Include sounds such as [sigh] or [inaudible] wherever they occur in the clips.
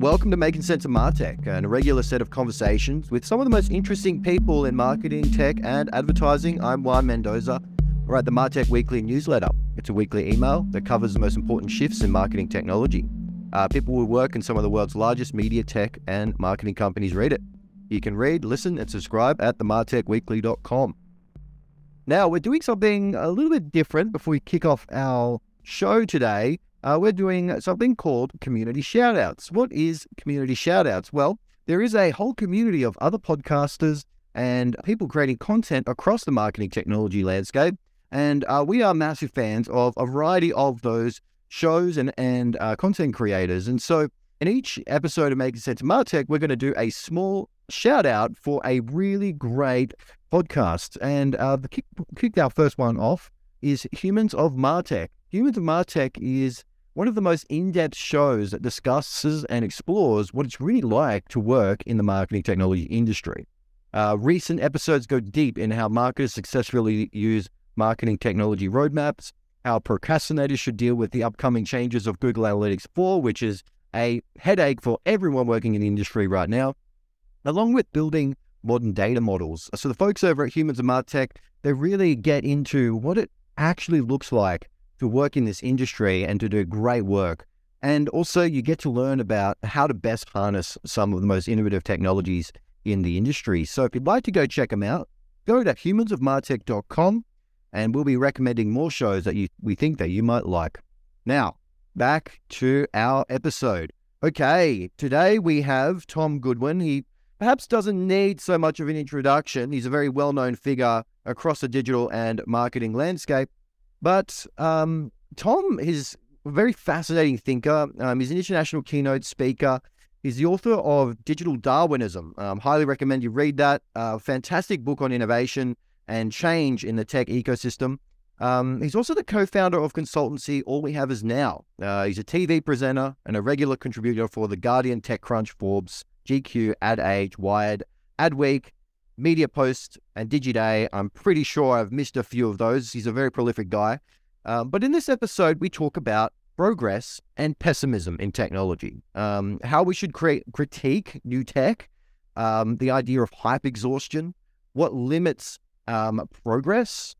Welcome to Making Sense of Martech, an irregular set of conversations with some of the most interesting people in marketing, tech, and advertising. I'm Juan Mendoza. We're at the Martech Weekly newsletter. It's a weekly email that covers the most important shifts in marketing technology. Uh, people who work in some of the world's largest media, tech, and marketing companies read it. You can read, listen, and subscribe at themartechweekly.com. Now, we're doing something a little bit different before we kick off our show today uh, we're doing something called community shoutouts. What is community shoutouts? Well, there is a whole community of other podcasters and people creating content across the marketing technology landscape. And uh, we are massive fans of a variety of those shows and, and uh, content creators. And so in each episode of Making Sense of Martech, we're going to do a small shout out for a really great podcast. And uh, the kick, kicked our first one off is Humans of Martech. Humans of Martech is one of the most in depth shows that discusses and explores what it's really like to work in the marketing technology industry. Uh, recent episodes go deep in how marketers successfully use marketing technology roadmaps, how procrastinators should deal with the upcoming changes of Google Analytics 4, which is a headache for everyone working in the industry right now, along with building modern data models. So the folks over at Humans of Martech, they really get into what it actually looks like to work in this industry and to do great work. And also, you get to learn about how to best harness some of the most innovative technologies in the industry. So, if you'd like to go check them out, go to humansofmartech.com and we'll be recommending more shows that you, we think that you might like. Now, back to our episode. Okay, today we have Tom Goodwin. He perhaps doesn't need so much of an introduction. He's a very well known figure across the digital and marketing landscape. But um, Tom is a very fascinating thinker. Um, he's an international keynote speaker. He's the author of Digital Darwinism. Um, highly recommend you read that. Uh, fantastic book on innovation and change in the tech ecosystem. Um, he's also the co-founder of consultancy All We Have Is Now. Uh, he's a TV presenter and a regular contributor for The Guardian, TechCrunch, Forbes, GQ, Ad Age, Wired, Adweek, Media Post, and Digiday. I'm pretty sure I've missed a few of those. He's a very prolific guy. Um, but in this episode, we talk about progress and pessimism in technology, um, how we should create critique new tech, um, the idea of hype exhaustion, what limits um, progress,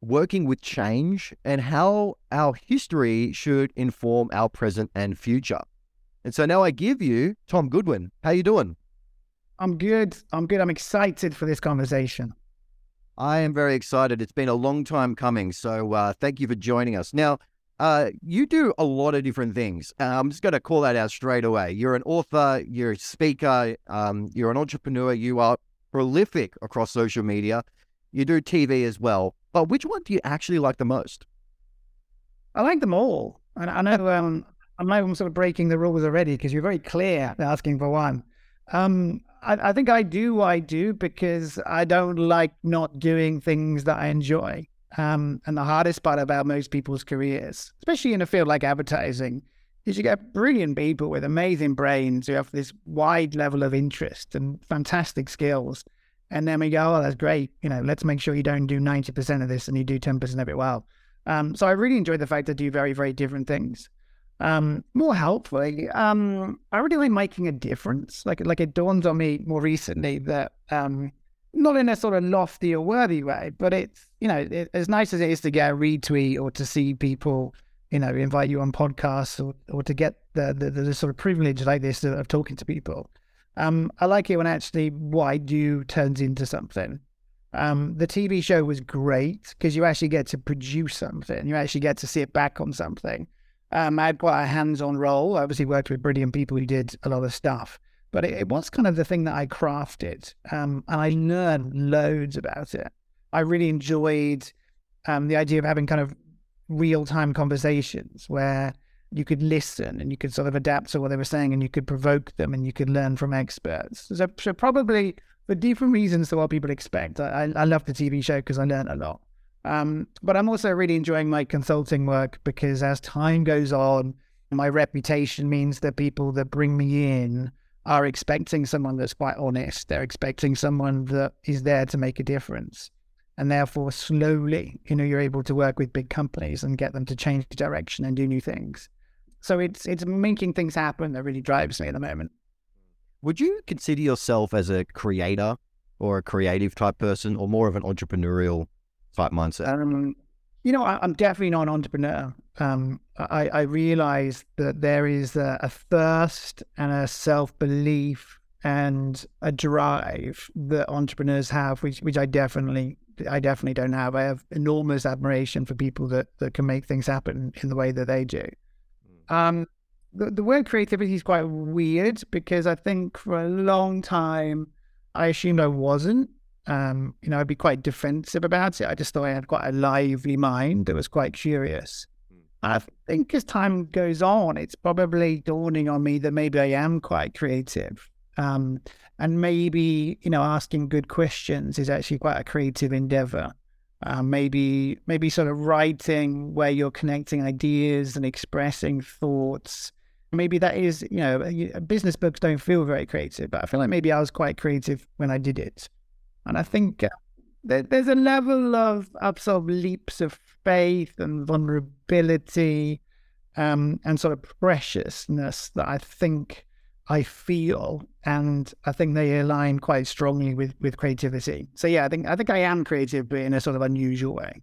working with change, and how our history should inform our present and future. And so now I give you Tom Goodwin. How you doing? I'm good. I'm good. I'm excited for this conversation. I am very excited. It's been a long time coming. So uh, thank you for joining us. Now, uh, you do a lot of different things. Uh, I'm just going to call that out straight away. You're an author, you're a speaker, um, you're an entrepreneur, you are prolific across social media. You do TV as well. But which one do you actually like the most? I like them all. And I know um, I know I'm sort of breaking the rules already because you're very clear asking for one. Um, I, I think I do I do because I don't like not doing things that I enjoy. Um, and the hardest part about most people's careers, especially in a field like advertising, is you get brilliant people with amazing brains who have this wide level of interest and fantastic skills. And then we go, oh, that's great. You know, let's make sure you don't do 90% of this and you do 10% of it well. Um, so I really enjoy the fact I do very, very different things. Um, more helpfully, um, I really like making a difference. Like, like it dawns on me more recently that, um, not in a sort of lofty or worthy way, but it's, you know, it, as nice as it is to get a retweet or to see people, you know, invite you on podcasts or, or to get the, the, the sort of privilege like this of, of talking to people. Um, I like it when actually what I do turns into something. Um, the TV show was great because you actually get to produce something. You actually get to see it back on something. Um, I had quite a hands-on role. I obviously worked with brilliant people who did a lot of stuff, but it, it was kind of the thing that I crafted, um, and I learned loads about it. I really enjoyed um, the idea of having kind of real-time conversations where you could listen and you could sort of adapt to what they were saying, and you could provoke them, and you could learn from experts. So, so probably for different reasons to what people expect. I, I love the TV show because I learned a lot. Um, but I'm also really enjoying my consulting work because as time goes on, my reputation means that people that bring me in are expecting someone that's quite honest. They're expecting someone that is there to make a difference. And therefore, slowly, you know, you're able to work with big companies and get them to change direction and do new things. so it's it's making things happen that really drives me at the moment. Would you consider yourself as a creator or a creative type person, or more of an entrepreneurial type mindset? Um, you know, I, am definitely not an entrepreneur. Um, I, I realize that there is a, a thirst and a self belief and a drive that entrepreneurs have, which which I definitely I definitely don't have. I have enormous admiration for people that that can make things happen in the way that they do. Hmm. Um, the, the word creativity is quite weird because I think for a long time I assumed I wasn't. Um, you know, I'd be quite defensive about it. I just thought I had quite a lively mind that was quite curious. Hmm. I think as time goes on, it's probably dawning on me that maybe I am quite creative. Um, and maybe, you know, asking good questions is actually quite a creative endeavor. Uh, maybe, maybe sort of writing where you're connecting ideas and expressing thoughts maybe that is, you know, business books don't feel very creative, but I feel like maybe I was quite creative when I did it. And I think uh, there's a level of, of leaps of faith and vulnerability um, and sort of preciousness that I think I feel, and I think they align quite strongly with with creativity. So yeah, I think I think I am creative, but in a sort of unusual way.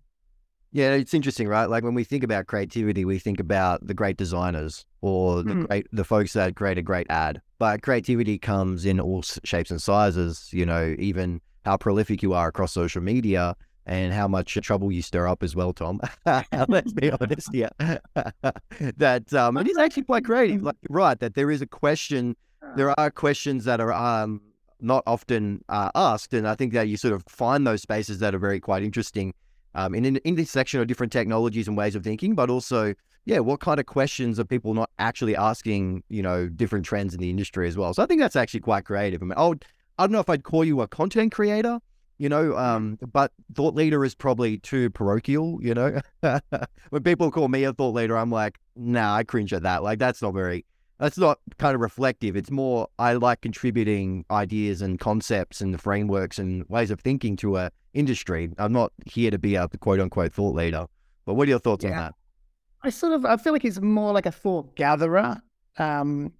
Yeah, it's interesting, right? Like when we think about creativity, we think about the great designers or the mm. great the folks that create a great ad. But creativity comes in all shapes and sizes. You know, even how prolific you are across social media and how much trouble you stir up as well, Tom. [laughs] Let's be honest here. [laughs] that um, it is actually quite creative. Like right, that there is a question. There are questions that are um, not often uh, asked, and I think that you sort of find those spaces that are very quite interesting um, in an intersection of different technologies and ways of thinking, but also, yeah, what kind of questions are people not actually asking, you know, different trends in the industry as well. So I think that's actually quite creative. I mean, I, would, I don't know if I'd call you a content creator, you know, um, but thought leader is probably too parochial, you know. [laughs] when people call me a thought leader, I'm like, nah, I cringe at that. Like, that's not very, that's not kind of reflective. It's more, I like contributing ideas and concepts and the frameworks and ways of thinking to a industry. I'm not here to be a quote unquote thought leader. But what are your thoughts yeah. on that? I sort of I feel like it's more like a thought gatherer. Um,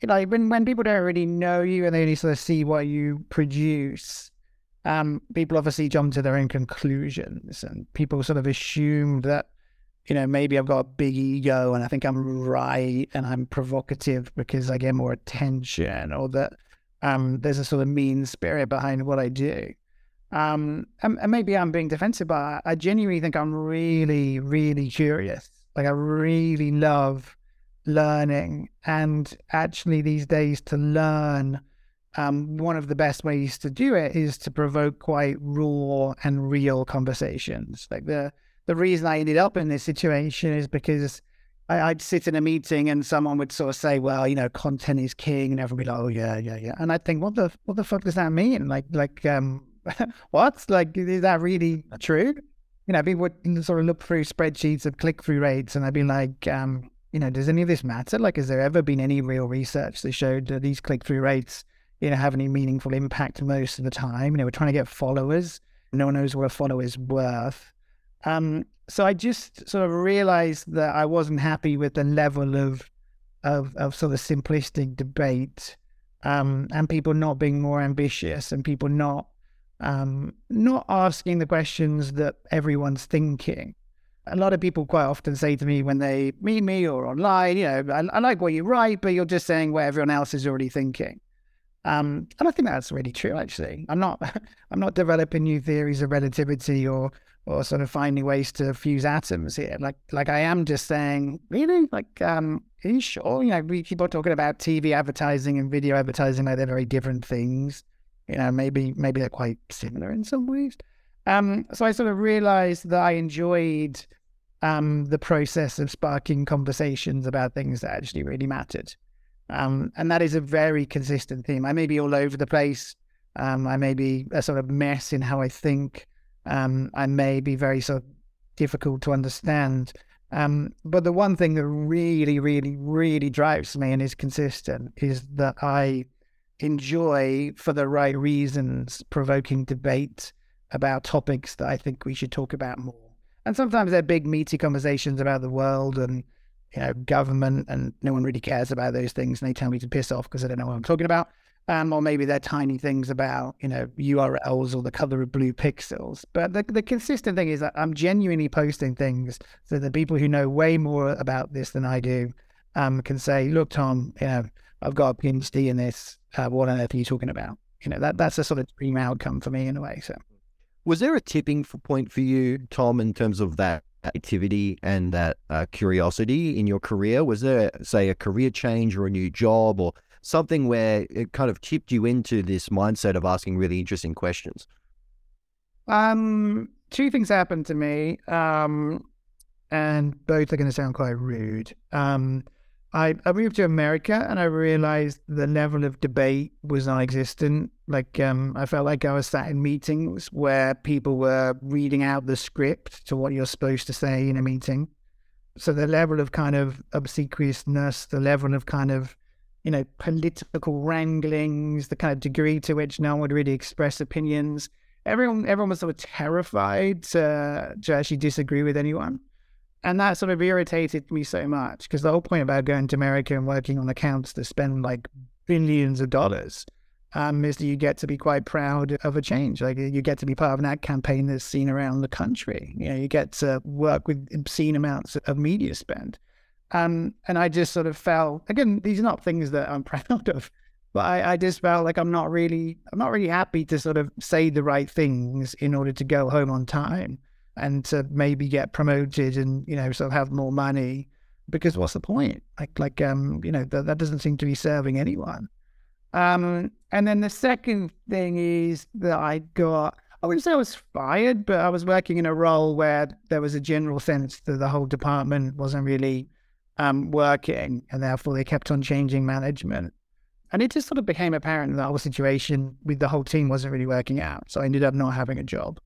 you know, when when people don't really know you and they only sort of see what you produce, um, people obviously jump to their own conclusions, and people sort of assume that you know maybe I've got a big ego and I think I'm right and I'm provocative because I get more attention, or that um, there's a sort of mean spirit behind what I do. Um, and, and, maybe I'm being defensive, but I genuinely think I'm really, really curious. Like I really love learning, and actually these days to learn, um, one of the best ways to do it is to provoke quite raw and real conversations. Like the the reason I ended up in this situation is because I, would sit in a meeting and someone would sort of say, "Well, you know, content is king," and everyone would be like, "Oh yeah, yeah, yeah," and I'd think, "What the what the fuck does that mean?" Like, like, um, [laughs] what? Like, is that really true? You know, people would sort of look through spreadsheets of click through rates and I'd be like, um, you know, does any of this matter? Like, has there ever been any real research that showed that these click through rates, you know, have any meaningful impact most of the time? You know, we're trying to get followers. No one knows what a follower is worth. Um, so I just sort of realized that I wasn't happy with the level of of, of sort of simplistic debate um, and people not being more ambitious and people not um, not asking the questions that everyone's thinking. A lot of people quite often say to me when they meet me or online, you know, I, I like what you write, but you're just saying what everyone else is already thinking. Um, and I think that's really true. Actually, I'm not, [laughs] I'm not developing new theories of relativity or or sort of finding ways to fuse atoms here. Like, like I am just saying, really, like, um, are you sure? You know, we keep on talking about TV advertising and video advertising like they're very different things. You know, maybe maybe they're quite similar in some ways. Um, so I sort of realized that I enjoyed um, the process of sparking conversations about things that actually really mattered. Um, and that is a very consistent theme. I may be all over the place. Um, I may be a sort of mess in how I think. Um, I may be very sort of difficult to understand. Um, but the one thing that really, really, really drives me and is consistent is that I enjoy, for the right reasons, provoking debate about topics that I think we should talk about more. And sometimes they're big, meaty conversations about the world and you know, government, and no one really cares about those things, and they tell me to piss off because I don't know what I'm talking about. Um, or maybe they're tiny things about, you know, URLs or the color of blue pixels. But the, the consistent thing is that I'm genuinely posting things so that people who know way more about this than I do um, can say, look, Tom, you know, I've got a PhD in this. Uh, what on earth are you talking about? You know, that that's a sort of dream outcome for me in a way. So, was there a tipping point for you, Tom, in terms of that activity and that uh, curiosity in your career? Was there, say, a career change or a new job or something where it kind of tipped you into this mindset of asking really interesting questions? Um, two things happened to me, um, and both are going to sound quite rude. Um, I, I moved to America and I realized the level of debate was non existent. Like, um, I felt like I was sat in meetings where people were reading out the script to what you're supposed to say in a meeting. So the level of kind of obsequiousness, the level of kind of, you know, political wranglings, the kind of degree to which no one would really express opinions. Everyone, everyone was sort of terrified to, to actually disagree with anyone. And that sort of irritated me so much because the whole point about going to America and working on accounts to spend like billions of dollars um, is that you get to be quite proud of a change. Like you get to be part of an ad campaign that's seen around the country. You know, you get to work with obscene amounts of media spend. Um, and I just sort of felt again, these are not things that I'm [laughs] proud of, but I, I just felt like I'm not really, I'm not really happy to sort of say the right things in order to go home on time and to maybe get promoted and you know sort of have more money because what's the point? like like um you know that, that doesn't seem to be serving anyone. Um and then the second thing is that i got i wouldn't say i was fired but i was working in a role where there was a general sense that the whole department wasn't really um working and therefore they kept on changing management. And it just sort of became apparent that the whole situation with the whole team wasn't really working out. So i ended up not having a job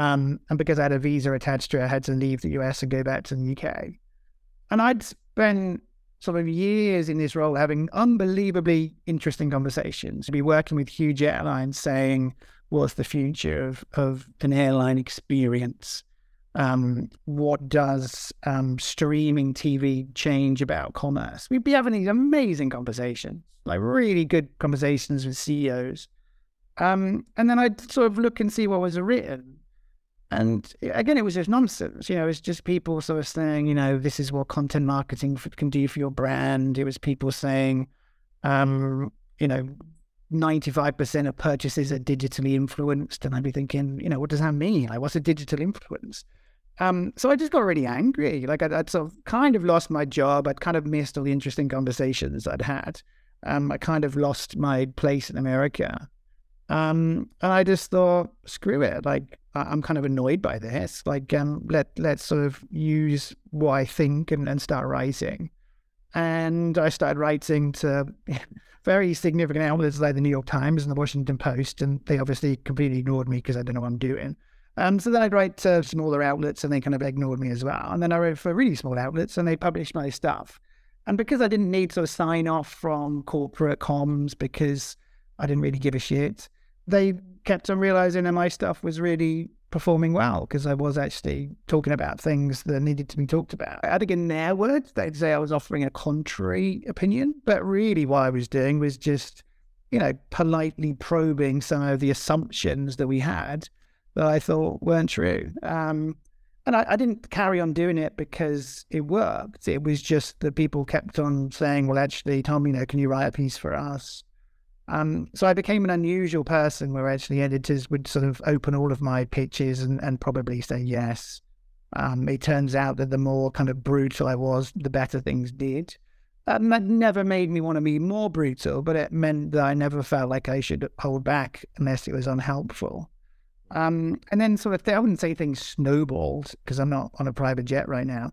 um, and because I had a visa attached to it, I had to leave the US and go back to the UK. And I'd spent sort of years in this role having unbelievably interesting conversations, to be working with huge airlines saying, what's the future of, of an airline experience? Um, what does um, streaming TV change about commerce? We'd be having these amazing conversations, like really good conversations with CEOs. Um, and then I'd sort of look and see what was written. And again, it was just nonsense. You know, it's just people sort of saying, you know, this is what content marketing can do for your brand. It was people saying, um, you know, 95% of purchases are digitally influenced. And I'd be thinking, you know, what does that mean? Like, what's a digital influence? Um, so I just got really angry. Like, I'd, I'd, sort of kind of lost my job. I'd kind of missed all the interesting conversations I'd had. Um, I kind of lost my place in America. Um, and I just thought, screw it. Like, I'm kind of annoyed by this. Like, um, let let's sort of use what I think and, and start writing. And I started writing to [laughs] very significant outlets like the New York Times and the Washington Post, and they obviously completely ignored me because I don't know what I'm doing. Um, so then I'd write to smaller outlets, and they kind of ignored me as well. And then I wrote for really small outlets, and they published my stuff. And because I didn't need sort of sign off from corporate comms because I didn't really give a shit, they kept on realizing that my stuff was really performing well because I was actually talking about things that needed to be talked about. I think in their words, they'd say I was offering a contrary opinion, but really what I was doing was just, you know, politely probing some of the assumptions that we had that I thought weren't true. Um, and I, I, didn't carry on doing it because it worked. It was just that people kept on saying, well, actually, Tom, you know, can you write a piece for us? Um, so I became an unusual person where actually editors would sort of open all of my pitches and, and probably say yes. Um, it turns out that the more kind of brutal I was, the better things did. that never made me want to be more brutal, but it meant that I never felt like I should hold back unless it was unhelpful. Um, and then sort of, I wouldn't say things snowballed because I'm not on a private jet right now.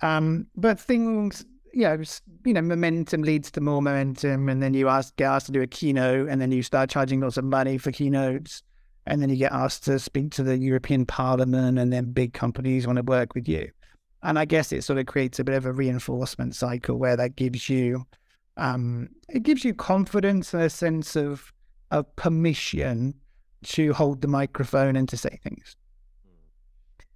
Um, but things you know, you know, momentum leads to more momentum, and then you ask get asked to do a keynote, and then you start charging lots of money for keynotes, and then you get asked to speak to the European Parliament, and then big companies want to work with you, and I guess it sort of creates a bit of a reinforcement cycle where that gives you, um, it gives you confidence and a sense of of permission to hold the microphone and to say things.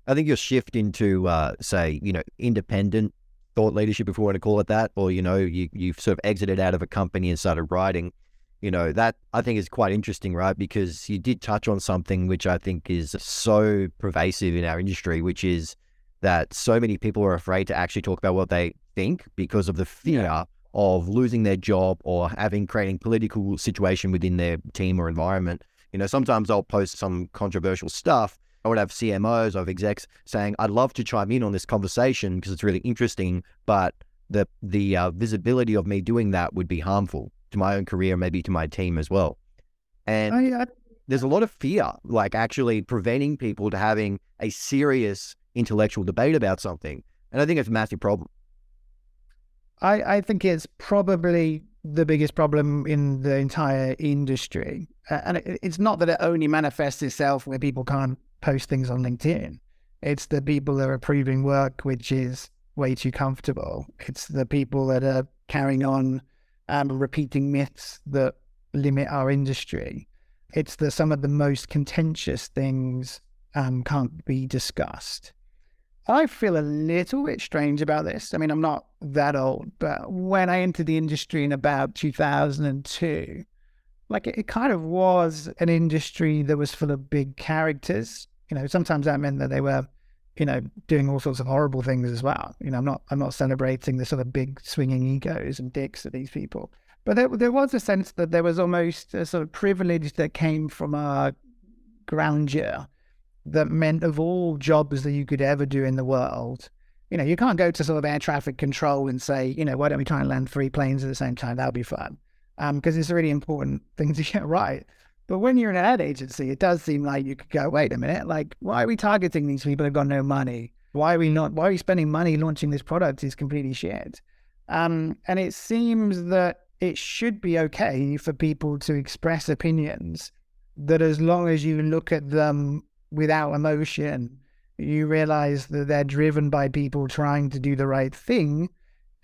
I think your shift into, uh, say, you know, independent thought leadership, if we want to call it that, or you know, you you've sort of exited out of a company and started writing. You know, that I think is quite interesting, right? Because you did touch on something which I think is so pervasive in our industry, which is that so many people are afraid to actually talk about what they think because of the fear of losing their job or having creating political situation within their team or environment. You know, sometimes I'll post some controversial stuff. I would have CMOs of execs saying, "I'd love to chime in on this conversation because it's really interesting, but the the uh, visibility of me doing that would be harmful to my own career, maybe to my team as well." And I, I, there's a lot of fear, like actually preventing people to having a serious intellectual debate about something, and I think it's a massive problem. I, I think it's probably the biggest problem in the entire industry. Uh, and it, it's not that it only manifests itself where people can't post things on LinkedIn. It's the people that are approving work which is way too comfortable. It's the people that are carrying on um, repeating myths that limit our industry. It's the some of the most contentious things um, can't be discussed. I feel a little bit strange about this. I mean, I'm not that old, but when I entered the industry in about 2002, like it, it kind of was an industry that was full of big characters. You know, sometimes that meant that they were, you know, doing all sorts of horrible things as well. You know, I'm not I'm not celebrating the sort of big swinging egos and dicks of these people, but there there was a sense that there was almost a sort of privilege that came from a grandeur that meant of all jobs that you could ever do in the world, you know, you can't go to sort of air traffic control and say, you know, why don't we try and land three planes at the same time? That'll be fun. Because um, it's a really important thing to get [laughs] right. But when you're an ad agency, it does seem like you could go, wait a minute, like, why are we targeting these people who've got no money? Why are we not, why are we spending money launching this product is completely shit. Um, and it seems that it should be okay for people to express opinions that as long as you look at them without emotion, you realize that they're driven by people trying to do the right thing,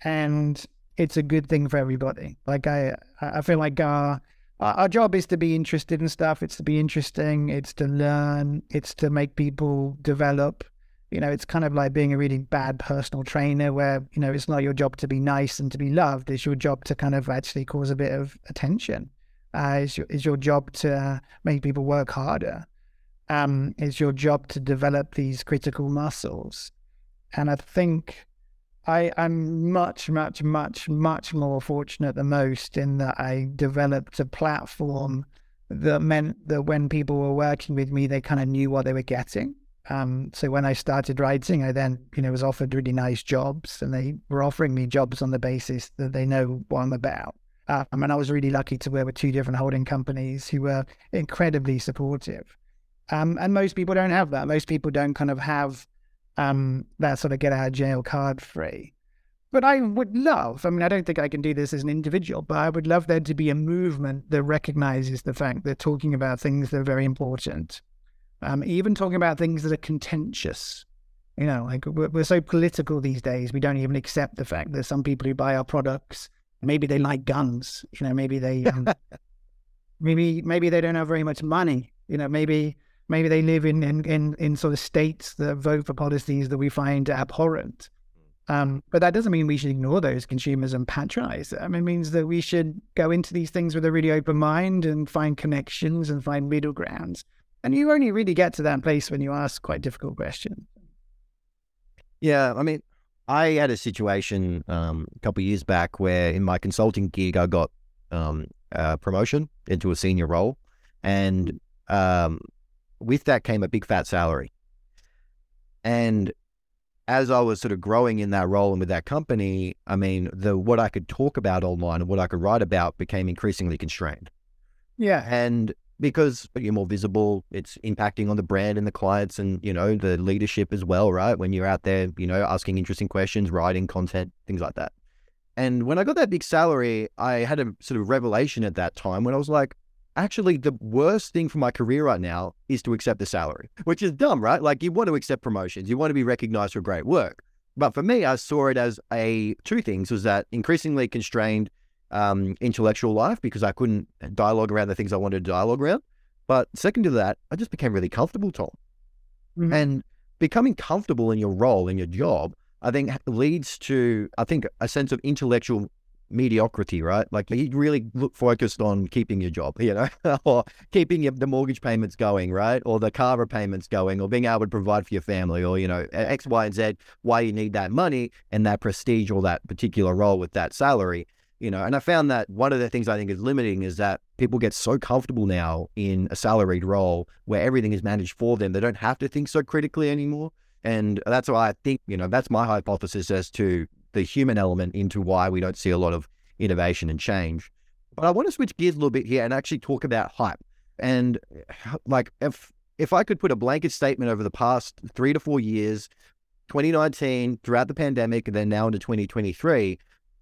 and it's a good thing for everybody. Like I, I feel like our our job is to be interested in stuff. It's to be interesting. It's to learn. It's to make people develop. You know, it's kind of like being a really bad personal trainer, where you know it's not your job to be nice and to be loved. It's your job to kind of actually cause a bit of attention. Uh, it's, your, it's your job to make people work harder um, it's your job to develop these critical muscles. And I think I, I'm much, much, much, much more fortunate than most in that I developed a platform that meant that when people were working with me, they kind of knew what they were getting. Um, so when I started writing, I then, you know, was offered really nice jobs, and they were offering me jobs on the basis that they know what I'm about. I mean, I was really lucky to work with two different holding companies who were incredibly supportive. Um, and most people don't have that. Most people don't kind of have um, that sort of get out of jail card free. But I would love, I mean, I don't think I can do this as an individual, but I would love there to be a movement that recognizes the fact that talking about things that are very important, um, even talking about things that are contentious. You know, like we're, we're so political these days, we don't even accept the fact that some people who buy our products, maybe they like guns, you know, maybe they, um, [laughs] maybe, maybe they don't have very much money, you know, maybe maybe they live in, in, in, in sort of states that vote for policies that we find abhorrent. Um, but that doesn't mean we should ignore those consumers and patronize them. It means that we should go into these things with a really open mind and find connections and find middle grounds. And you only really get to that place when you ask quite difficult questions. Yeah, I mean, I had a situation um, a couple of years back where in my consulting gig, I got um, a promotion into a senior role. And um, with that came a big fat salary. And as I was sort of growing in that role and with that company, I mean, the what I could talk about online and what I could write about became increasingly constrained. Yeah. And because you're more visible, it's impacting on the brand and the clients and, you know, the leadership as well, right? When you're out there, you know, asking interesting questions, writing content, things like that. And when I got that big salary, I had a sort of revelation at that time when I was like, actually the worst thing for my career right now is to accept the salary, which is dumb, right? Like you want to accept promotions, you want to be recognized for great work. But for me, I saw it as a two things was that increasingly constrained um, intellectual life because I couldn't dialogue around the things I wanted to dialogue around. But second to that, I just became really comfortable, Tom. Mm-hmm. And becoming comfortable in your role, in your job, I think leads to, I think, a sense of intellectual mediocrity, right? Like you really look focused on keeping your job, [laughs] you know, or keeping your, the mortgage payments going, right? Or the car repayments going, or being able to provide for your family, or, you know, X, Y, and Z, why you need that money and that prestige or that particular role with that salary. You know, and I found that one of the things I think is limiting is that people get so comfortable now in a salaried role where everything is managed for them. They don't have to think so critically anymore. And that's why I think, you know, that's my hypothesis as to the human element into why we don't see a lot of innovation and change. But I want to switch gears a little bit here and actually talk about hype. And uh, like if if I could put a blanket statement over the past three to four years, 2019 throughout the pandemic and then now into 2023,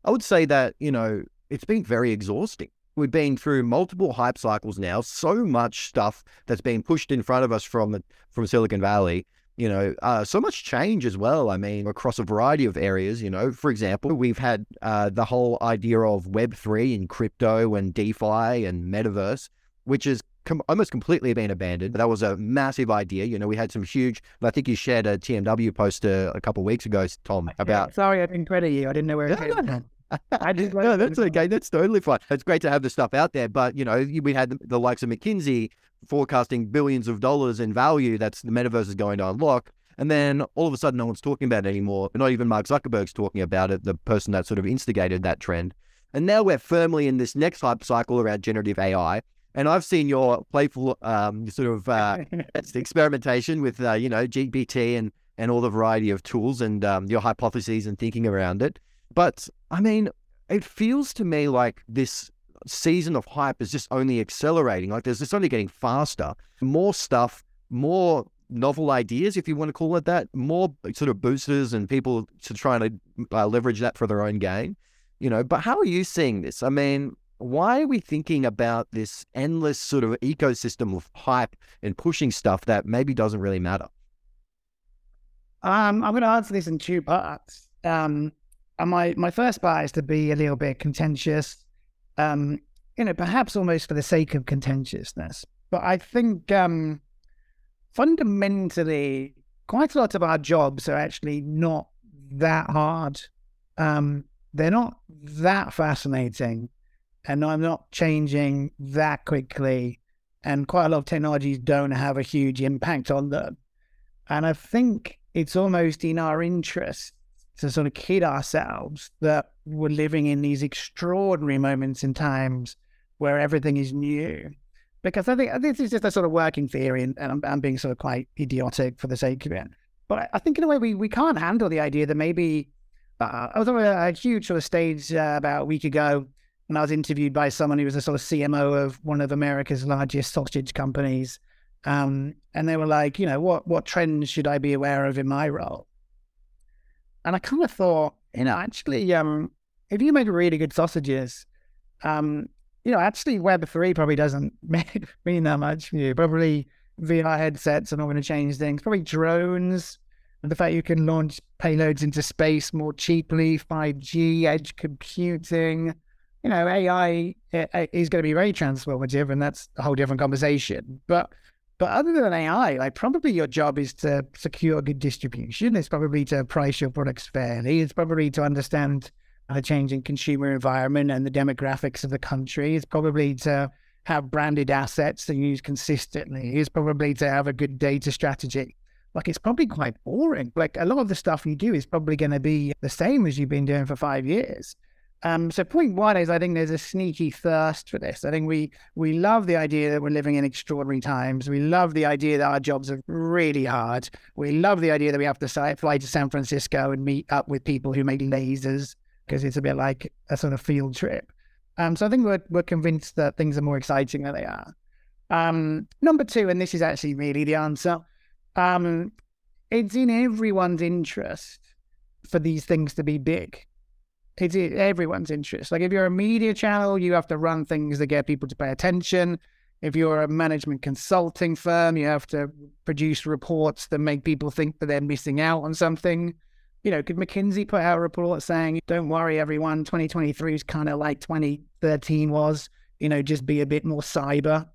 I would say that, you know, it's been very exhausting. We've been through multiple hype cycles now, so much stuff that's been pushed in front of us from from Silicon Valley you know, uh, so much change as well. I mean, across a variety of areas, you know, for example, we've had uh, the whole idea of Web3 and crypto and DeFi and metaverse, which is com- almost completely been abandoned. But that was a massive idea. You know, we had some huge, I think you shared a TMW post a, a couple of weeks ago, Tom, about. Yeah, sorry, I didn't credit you. I didn't know where it came from. I just [laughs] no, that's okay. That's totally fine. It's great to have the stuff out there, but you know, we had the, the likes of McKinsey forecasting billions of dollars in value that's the metaverse is going to unlock. And then all of a sudden, no one's talking about it anymore. Not even Mark Zuckerberg's talking about it, the person that sort of instigated that trend. And now we're firmly in this next hype cycle around generative AI. And I've seen your playful um, sort of uh, [laughs] experimentation with, uh, you know, GPT and, and all the variety of tools and um, your hypotheses and thinking around it. But I mean, it feels to me like this season of hype is just only accelerating. Like there's just only getting faster, more stuff, more novel ideas, if you want to call it that, more sort of boosters and people to try to uh, leverage that for their own gain. You know, but how are you seeing this? I mean, why are we thinking about this endless sort of ecosystem of hype and pushing stuff that maybe doesn't really matter? Um, I'm going to answer this in two parts. Um, and my my first part is to be a little bit contentious um, you know, perhaps almost for the sake of contentiousness. But I think um, fundamentally, quite a lot of our jobs are actually not that hard. Um, they're not that fascinating, and I'm not changing that quickly. And quite a lot of technologies don't have a huge impact on them. And I think it's almost in our interest to sort of kid ourselves that we're living in these extraordinary moments in times where everything is new. Because I think this is just a sort of working theory, and, and I'm, I'm, being sort of quite idiotic for the sake of it. But I think in a way we, we can't handle the idea that maybe uh, I was on a, a, huge sort of stage uh, about a week ago, and I was interviewed by someone who was a sort of CMO of one of America's largest sausage companies, um, and they were like, you know, what what trends should I be aware of in my role? And I kind of thought, you know, actually, um, if you make really good sausages, um, you know, actually Web three probably doesn't [laughs] mean that much for you. Probably VR headsets are not going to change things. Probably drones, and the fact you can launch payloads into space more cheaply, five G, edge computing. You know, AI eh, eh, is going to be very transformative, and that's a whole different conversation. But but other than AI, like probably your job is to secure good distribution. It's probably to price your products fairly. It's probably to understand the changing consumer environment and the demographics of the country. It's probably to have branded assets to use consistently. It's probably to have a good data strategy. Like it's probably quite boring. Like a lot of the stuff you do is probably going to be the same as you've been doing for five years. Um, so point one is I think there's a sneaky thirst for this. I think we we love the idea that we're living in extraordinary times. We love the idea that our jobs are really hard. We love the idea that we have to fly to San Francisco and meet up with people who make lasers because it's a bit like a sort of field trip. Um, so I think we're we're convinced that things are more exciting than they are. Um, number two, and this is actually really the answer. Um, it's in everyone's interest for these things to be big it's everyone's interest. Like if you're a media channel, you have to run things that get people to pay attention. If you're a management consulting firm, you have to produce reports that make people think that they're missing out on something. You know, could McKinsey put out a report saying, "Don't worry, everyone, 2023 is kind of like 2013 was. You know, just be a bit more cyber."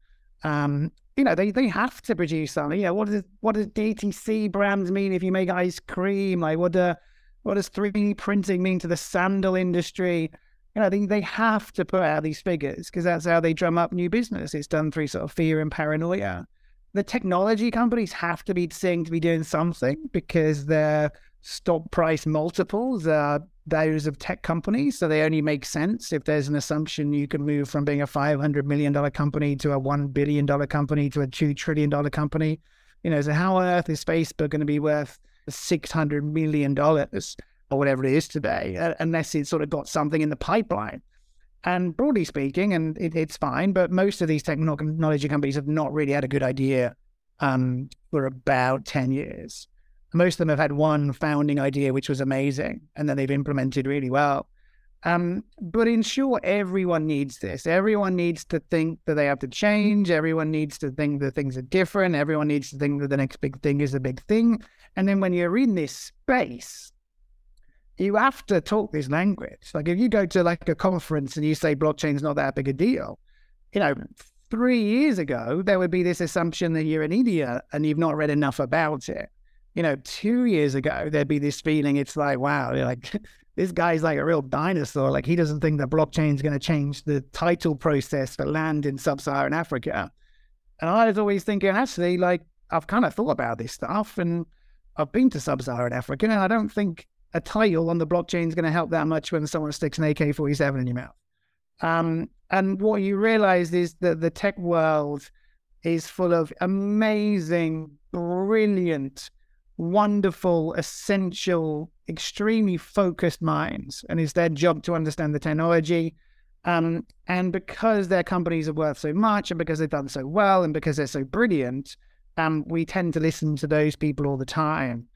Um, you know, they, they have to produce something. You know, what does what does DTC brands mean if you make ice cream? Like, what do What does 3D printing mean to the sandal industry? You know, they, they have to put out these figures because that's how they drum up new business. It's done through sort of fear and paranoia. The technology companies have to be seeing to be doing something because their stock price multiples are those of tech companies. So they only make sense if there's an assumption you can move from being a $500 million company to a $1 billion company to a $2 trillion company. You know, so how on earth is Facebook going to be worth $600 million or whatever it is today, unless it's sort of got something in the pipeline? And broadly speaking, and it, it's fine, but most of these technology companies have not really had a good idea um, for about 10 years. Most of them have had one founding idea, which was amazing, and then they've implemented really well. Um, but in short, everyone needs this. Everyone needs to think that they have to change. Everyone needs to think that things are different. Everyone needs to think that the next big thing is a big thing. And then when you're in this space, you have to talk this language. Like if you go to like a conference and you say blockchain's not that big a deal, you know, three years ago, there would be this assumption that you're an idiot and you've not read enough about it you know, two years ago, there'd be this feeling it's like, wow, like [laughs] this guy's like a real dinosaur. Like he doesn't think that blockchain is going to change the title process for land in sub Saharan Africa. And I was always thinking, actually, like I've kind of thought about this stuff and I've been to sub Saharan Africa and I don't think a title on the blockchain is going to help that much when someone sticks an AK 47 in your mouth. Um, and what you realize is that the tech world is full of amazing, brilliant, wonderful, essential, extremely focused minds, and it's their job to understand the technology. Um, and because their companies are worth so much, and because they've done so well, and because they're so brilliant, um, we tend to listen to those people all the time.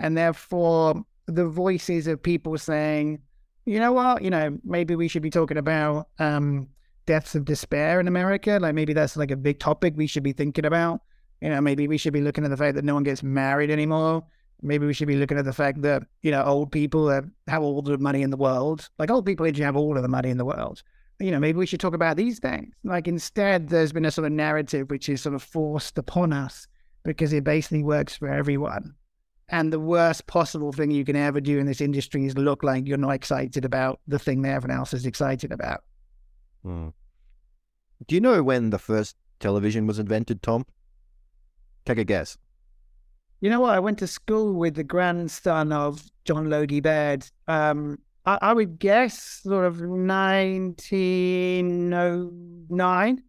And therefore, the voices of people saying, you know what, you know, maybe we should be talking about um, deaths of despair in America. Like maybe that's like a big topic we should be thinking about. You know, maybe we should be looking at the fact that no one gets married anymore. Maybe we should be looking at the fact that, you know, old people have, all the money in the world. Like old people actually have all of the money in the world. You know, maybe we should talk about these things. Like instead, there's been a sort of narrative which is sort of forced upon us because it basically works for everyone. And the worst possible thing you can ever do in this industry is look like you're not excited about the thing that everyone else is excited about. Hmm. Do you know when the first television was invented, Tom? Take a guess. You know what? I went to school with the grandson of John Logie Baird. Um, I, I, would guess sort of 1909.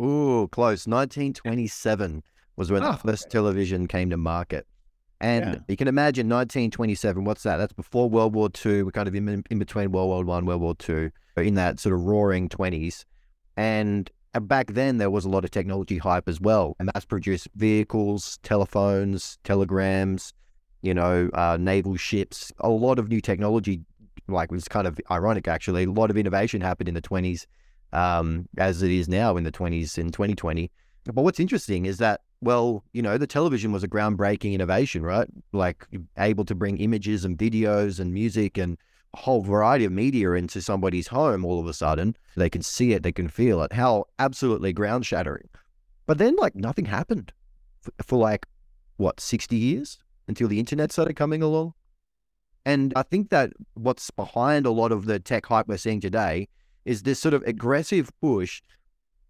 Ooh, close. 1927 was when oh, the first okay. television came to market. And yeah. you can imagine 1927, what's that? That's before World War II. We're kind of in, in between World War One, World War Two, in that sort of roaring 20s. And and back then, there was a lot of technology hype as well. And mass produced vehicles, telephones, telegrams, you know, uh, naval ships, a lot of new technology. Like, was kind of ironic, actually. A lot of innovation happened in the 20s, um, as it is now in the 20s in 2020. But what's interesting is that, well, you know, the television was a groundbreaking innovation, right? Like, able to bring images and videos and music and whole variety of media into somebody's home all of a sudden. They can see it, they can feel it. How absolutely ground shattering. But then, like, nothing happened for, for like, what, 60 years until the internet started coming along? And I think that what's behind a lot of the tech hype we're seeing today is this sort of aggressive push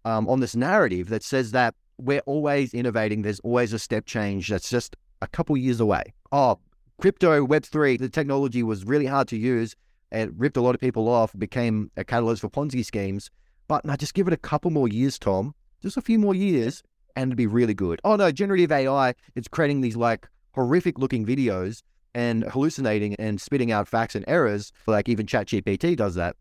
um, on this narrative that says that we're always innovating. There's always a step change that's just a couple years away. Oh, crypto, Web3, the technology was really hard to use. It ripped a lot of people off, became a catalyst for Ponzi schemes. But now just give it a couple more years, Tom, just a few more years, and it'd be really good. Oh no, generative AI, it's creating these like horrific looking videos and hallucinating and spitting out facts and errors. Like even ChatGPT does that.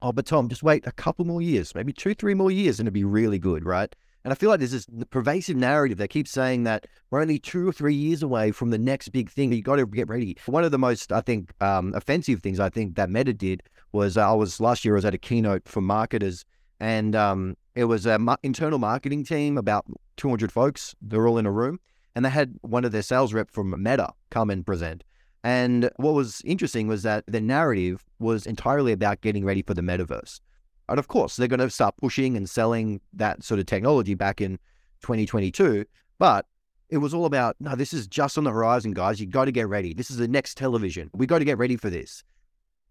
Oh, but Tom, just wait a couple more years, maybe two, three more years, and it'd be really good, right? And I feel like there's this pervasive narrative that keeps saying that we're only two or three years away from the next big thing. You got to get ready. One of the most, I think, um, offensive things I think that Meta did was uh, I was last year I was at a keynote for marketers, and um, it was an ma- internal marketing team about 200 folks. They're all in a room, and they had one of their sales rep from Meta come and present. And what was interesting was that the narrative was entirely about getting ready for the metaverse. And of course, they're going to start pushing and selling that sort of technology back in 2022. But it was all about, no, this is just on the horizon, guys. You got to get ready. This is the next television. We got to get ready for this.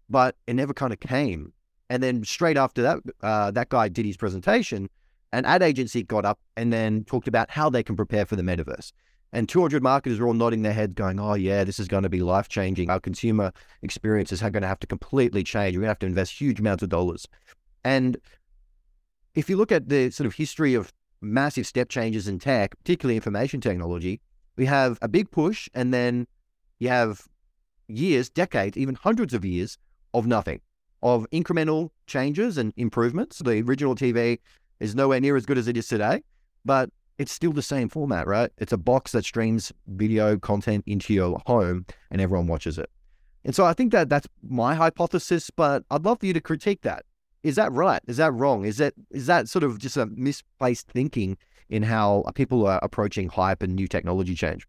But it never kind of came. And then straight after that, uh, that guy did his presentation. An ad agency got up and then talked about how they can prepare for the metaverse. And 200 marketers are all nodding their heads, going, Oh, yeah, this is going to be life changing. Our consumer experience is going to have to completely change. We're going to have to invest huge amounts of dollars. And if you look at the sort of history of massive step changes in tech, particularly information technology, we have a big push and then you have years, decades, even hundreds of years of nothing, of incremental changes and improvements. The original TV is nowhere near as good as it is today, but it's still the same format, right? It's a box that streams video content into your home and everyone watches it. And so I think that that's my hypothesis, but I'd love for you to critique that. Is that right? Is that wrong? Is that is that sort of just a misplaced thinking in how people are approaching hype and new technology change?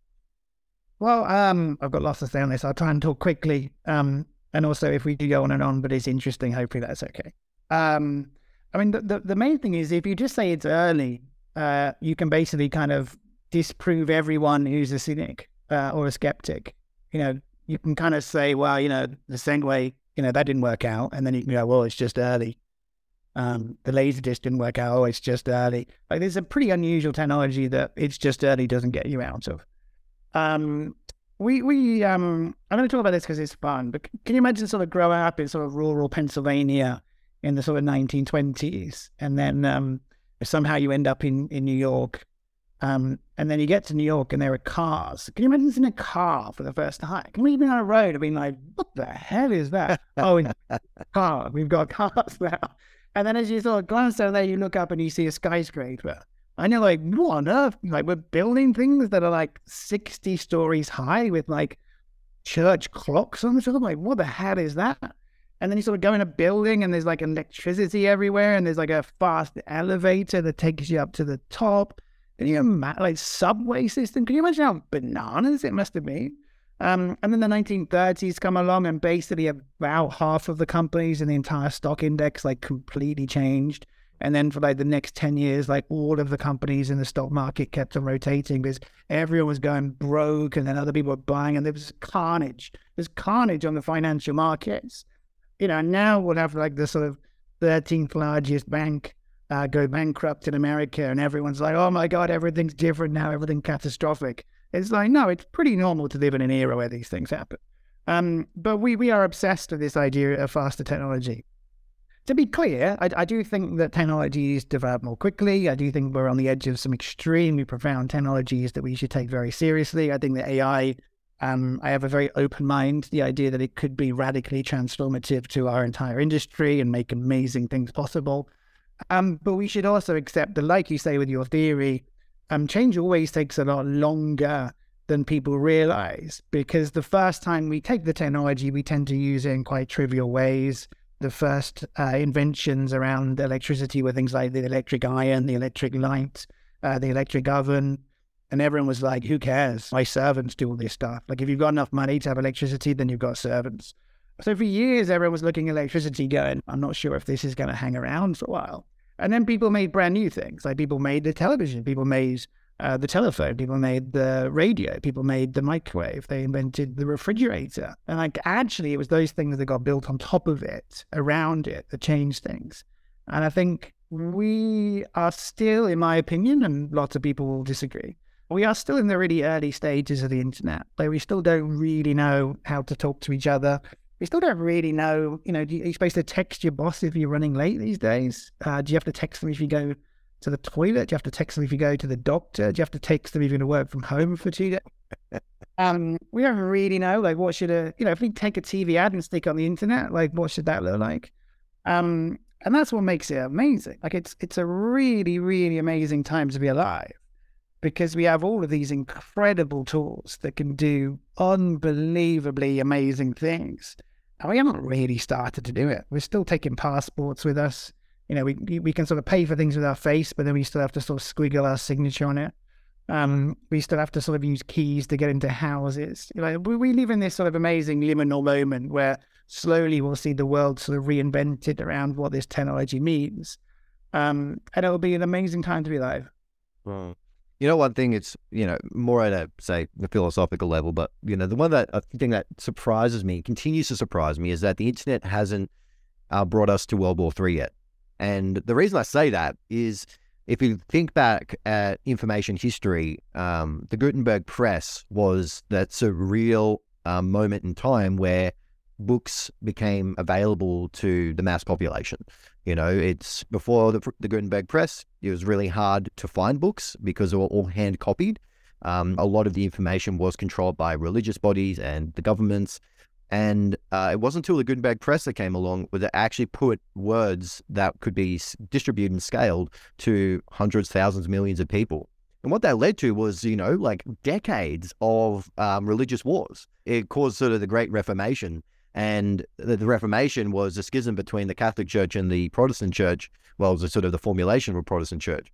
Well, um, I've got lots to say on this. I'll try and talk quickly. Um, and also, if we do go on and on, but it's interesting, hopefully that's okay. Um, I mean, the, the, the main thing is if you just say it's early, uh, you can basically kind of disprove everyone who's a cynic uh, or a skeptic. You know, you can kind of say, well, you know, the same way, you know, that didn't work out. And then you can go, well, it's just early. Um, the laser disc didn't work out. Oh, it's just early. Like there's a pretty unusual technology that it's just early doesn't get you out of. Um, we we um, I'm going to talk about this because it's fun. But can you imagine sort of growing up in sort of rural Pennsylvania in the sort of 1920s, and then um, somehow you end up in in New York, um, and then you get to New York and there are cars. Can you imagine in a car for the first time? Can we even on a road? I mean, like, what the hell is that? oh, in [laughs] [laughs] car, we've got cars now. And then as you sort of glance down there, you look up and you see a skyscraper. And you're like, what on earth? Like, we're building things that are like 60 stories high with like church clocks on the top. Like, what the hell is that? And then you sort of go in a building and there's like electricity everywhere and there's like a fast elevator that takes you up to the top. Can you imagine, like, subway system? Can you imagine how bananas it must have been? Um, and then the 1930s come along, and basically about half of the companies in the entire stock index like completely changed. And then for like the next 10 years, like all of the companies in the stock market kept on rotating because everyone was going broke and then other people were buying, and there was carnage. There's carnage on the financial markets. You know, now we'll have like the sort of 13th largest bank uh, go bankrupt in America, and everyone's like, oh my God, everything's different now, everything catastrophic. It's like, no, it's pretty normal to live in an era where these things happen. Um, but we, we are obsessed with this idea of faster technology. To be clear, I, I do think that technologies develop more quickly. I do think we're on the edge of some extremely profound technologies that we should take very seriously. I think that AI, um, I have a very open mind. The idea that it could be radically transformative to our entire industry and make amazing things possible. Um, but we should also accept that, like you say with your theory, um, change always takes a lot longer than people realize because the first time we take the technology, we tend to use it in quite trivial ways. The first uh, inventions around electricity were things like the electric iron, the electric light, uh, the electric oven. And everyone was like, who cares? My servants do all this stuff. Like, if you've got enough money to have electricity, then you've got servants. So for years, everyone was looking at electricity going, I'm not sure if this is going to hang around for a while. And then people made brand new things. Like people made the television, people made uh, the telephone, people made the radio, people made the microwave, they invented the refrigerator. And like actually, it was those things that got built on top of it, around it, that changed things. And I think we are still, in my opinion, and lots of people will disagree, we are still in the really early stages of the internet. Like we still don't really know how to talk to each other we still don't really know. You know, you're you supposed to text your boss if you're running late these days? Uh, do you have to text them if you go to the toilet? Do you have to text them if you go to the doctor? Do you have to text them if you're going to work from home for two days? um, we don't really know. Like, what should a you know if we take a TV ad and stick on the internet, like what should that look like? Um, and that's what makes it amazing. Like, it's it's a really really amazing time to be alive because we have all of these incredible tools that can do unbelievably amazing things. And we haven't really started to do it. We're still taking passports with us. You know, we we can sort of pay for things with our face, but then we still have to sort of squiggle our signature on it. Um, we still have to sort of use keys to get into houses. You know, we, we live in this sort of amazing liminal moment where slowly we'll see the world sort of reinvented around what this technology means. Um, and it'll be an amazing time to be alive. Well, You know, one thing it's you know more at a say the philosophical level, but you know the one that I think that surprises me, continues to surprise me, is that the internet hasn't uh, brought us to World War Three yet. And the reason I say that is if you think back at information history, um, the Gutenberg press was that surreal um, moment in time where books became available to the mass population. You know, it's before the, the Gutenberg press, it was really hard to find books because they were all hand copied. Um, a lot of the information was controlled by religious bodies and the governments. And uh, it wasn't until the Gutenberg press that came along where they actually put words that could be distributed and scaled to hundreds, thousands, millions of people. And what that led to was, you know, like decades of um, religious wars. It caused sort of the Great Reformation. And the, the, Reformation was a schism between the Catholic Church and the Protestant Church. Well, it was sort of the formulation of a Protestant church.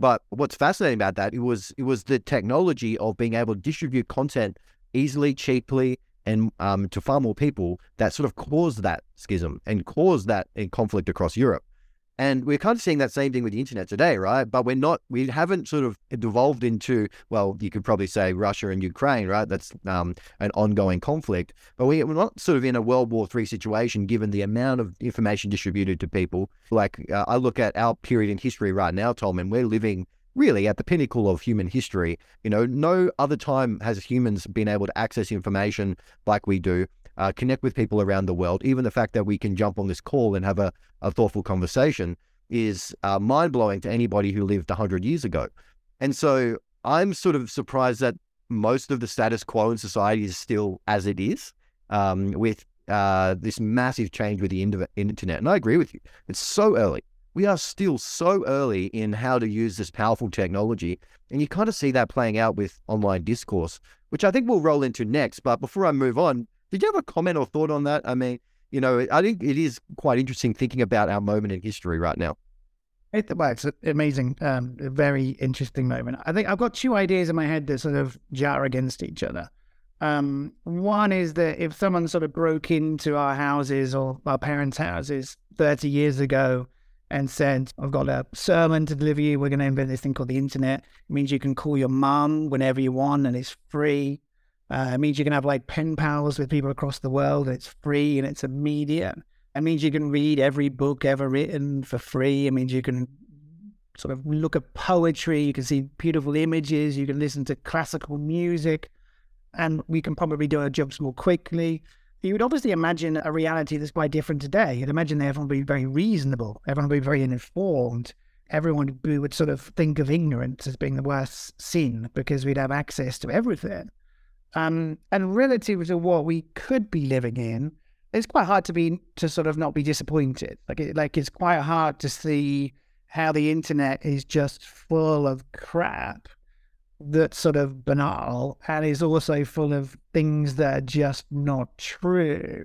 But what's fascinating about that, it was it was the technology of being able to distribute content easily, cheaply, and um, to far more people that sort of caused that schism and caused that uh, conflict across Europe. And we're kind of seeing that same thing with the internet today, right? But we're not, we haven't sort of devolved into, well, you could probably say Russia and Ukraine, right? That's um, an ongoing conflict. But we, we're not sort of in a World War III situation given the amount of information distributed to people. Like uh, I look at our period in history right now, Tom, and we're living really at the pinnacle of human history. You know, no other time has humans been able to access information like we do, uh, connect with people around the world. Even the fact that we can jump on this call and have a, a thoughtful conversation is uh, mind blowing to anybody who lived 100 years ago. And so I'm sort of surprised that most of the status quo in society is still as it is, um, with uh, this massive change with the internet. And I agree with you. It's so early we are still so early in how to use this powerful technology. And you kind of see that playing out with online discourse, which I think we'll roll into next. But before I move on, did you have a comment or thought on that? I mean, you know, I think it is quite interesting thinking about our moment in history right now. It, well, it's amazing, um, a very interesting moment. I think I've got two ideas in my head that sort of jar against each other. Um, one is that if someone sort of broke into our houses or our parents' houses 30 years ago and said, I've got a sermon to deliver you. We're going to invent this thing called the internet. It means you can call your mum whenever you want and it's free. Uh, it means you can have like pen pals with people across the world. It's free and it's immediate. It means you can read every book ever written for free. It means you can sort of look at poetry. You can see beautiful images. You can listen to classical music. And we can probably do our jobs more quickly you would obviously imagine a reality that's quite different today. You'd imagine that everyone would be very reasonable, everyone would be very informed, everyone would sort of think of ignorance as being the worst sin because we'd have access to everything. Um, and relative to what we could be living in, it's quite hard to be to sort of not be disappointed. Like, it, like it's quite hard to see how the internet is just full of crap that's sort of banal and is also full of things that are just not true.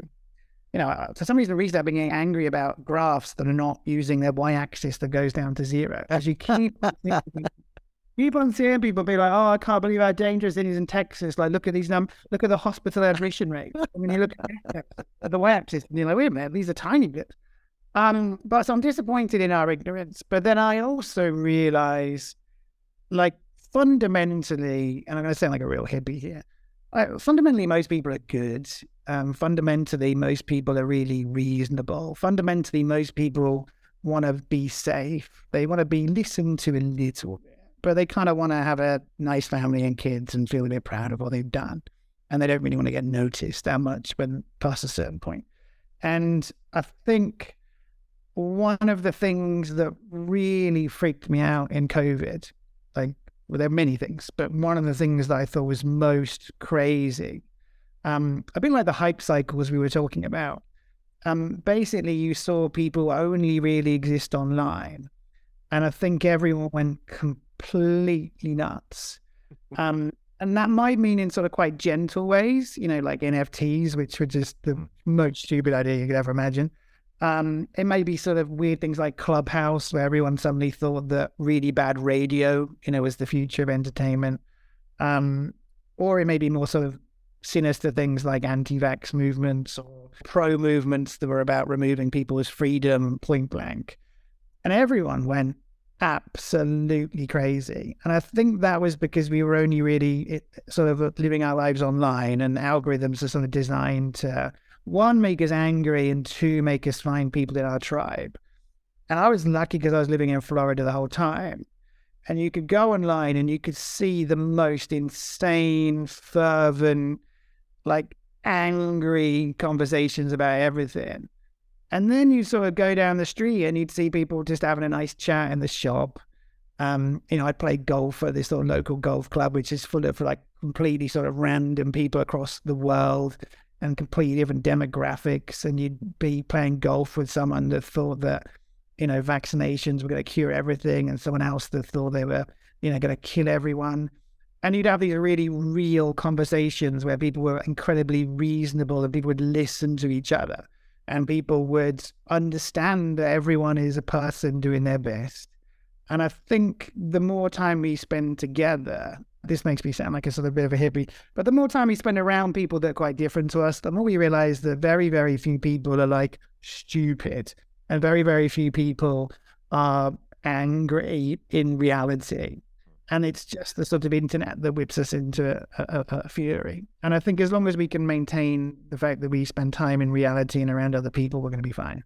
You know, for some reason, the reason I've been getting angry about graphs that are not using their y-axis that goes down to zero, as you keep [laughs] keep on seeing people be like, "Oh, I can't believe how dangerous it is in Texas." Like, look at these numbers. Look at the hospital admission rate. I mean, you look at the [laughs] y-axis, and you're like, "Wait a minute, these are tiny bits." Um, but so I'm disappointed in our ignorance. But then I also realize, like, fundamentally, and I'm going to sound like a real hippie here. Fundamentally, most people are good. Um, fundamentally, most people are really reasonable. Fundamentally, most people want to be safe. They want to be listened to a little bit, but they kind of want to have a nice family and kids and feel a bit proud of what they've done. And they don't really want to get noticed that much when past a certain point. And I think one of the things that really freaked me out in COVID, like well, there are many things, but one of the things that I thought was most crazy, um, a bit like the hype cycles we were talking about. Um, basically, you saw people only really exist online, and I think everyone went completely nuts. [laughs] Um, and that might mean in sort of quite gentle ways, you know, like NFTs, which were just the most stupid idea you could ever imagine. Um, it may be sort of weird things like Clubhouse, where everyone suddenly thought that really bad radio, you know, was the future of entertainment. Um, or it may be more sort of sinister things like anti-vax movements or pro movements that were about removing people's freedom point blank. And everyone went absolutely crazy. And I think that was because we were only really it, sort of uh, living our lives online, and algorithms are sort of designed to one, make us angry, and two, make us find people in our tribe. And I was lucky because I was living in Florida the whole time. And you could go online and you could see the most insane, fervent, like angry conversations about everything. And then you sort of go down the street and you'd see people just having a nice chat in the shop. Um, you know, I play golf at this sort of local golf club, which is full of like completely sort of random people across the world and completely different demographics. And you'd be playing golf with someone that thought that, you know, vaccinations were going to cure everything, and someone else that thought they were, you know, going to kill everyone. And you'd have these really real conversations where people were incredibly reasonable and people would listen to each other and people would understand that everyone is a person doing their best. And I think the more time we spend together, this makes me sound like a sort of bit of a hippie, but the more time we spend around people that are quite different to us, the more we realize that very, very few people are like stupid and very, very few people are angry in reality and it's just the sort of internet that whips us into a, a, a, fury. And I think as long as we can maintain the fact that we spend time in reality and around other people, we're going to be fine.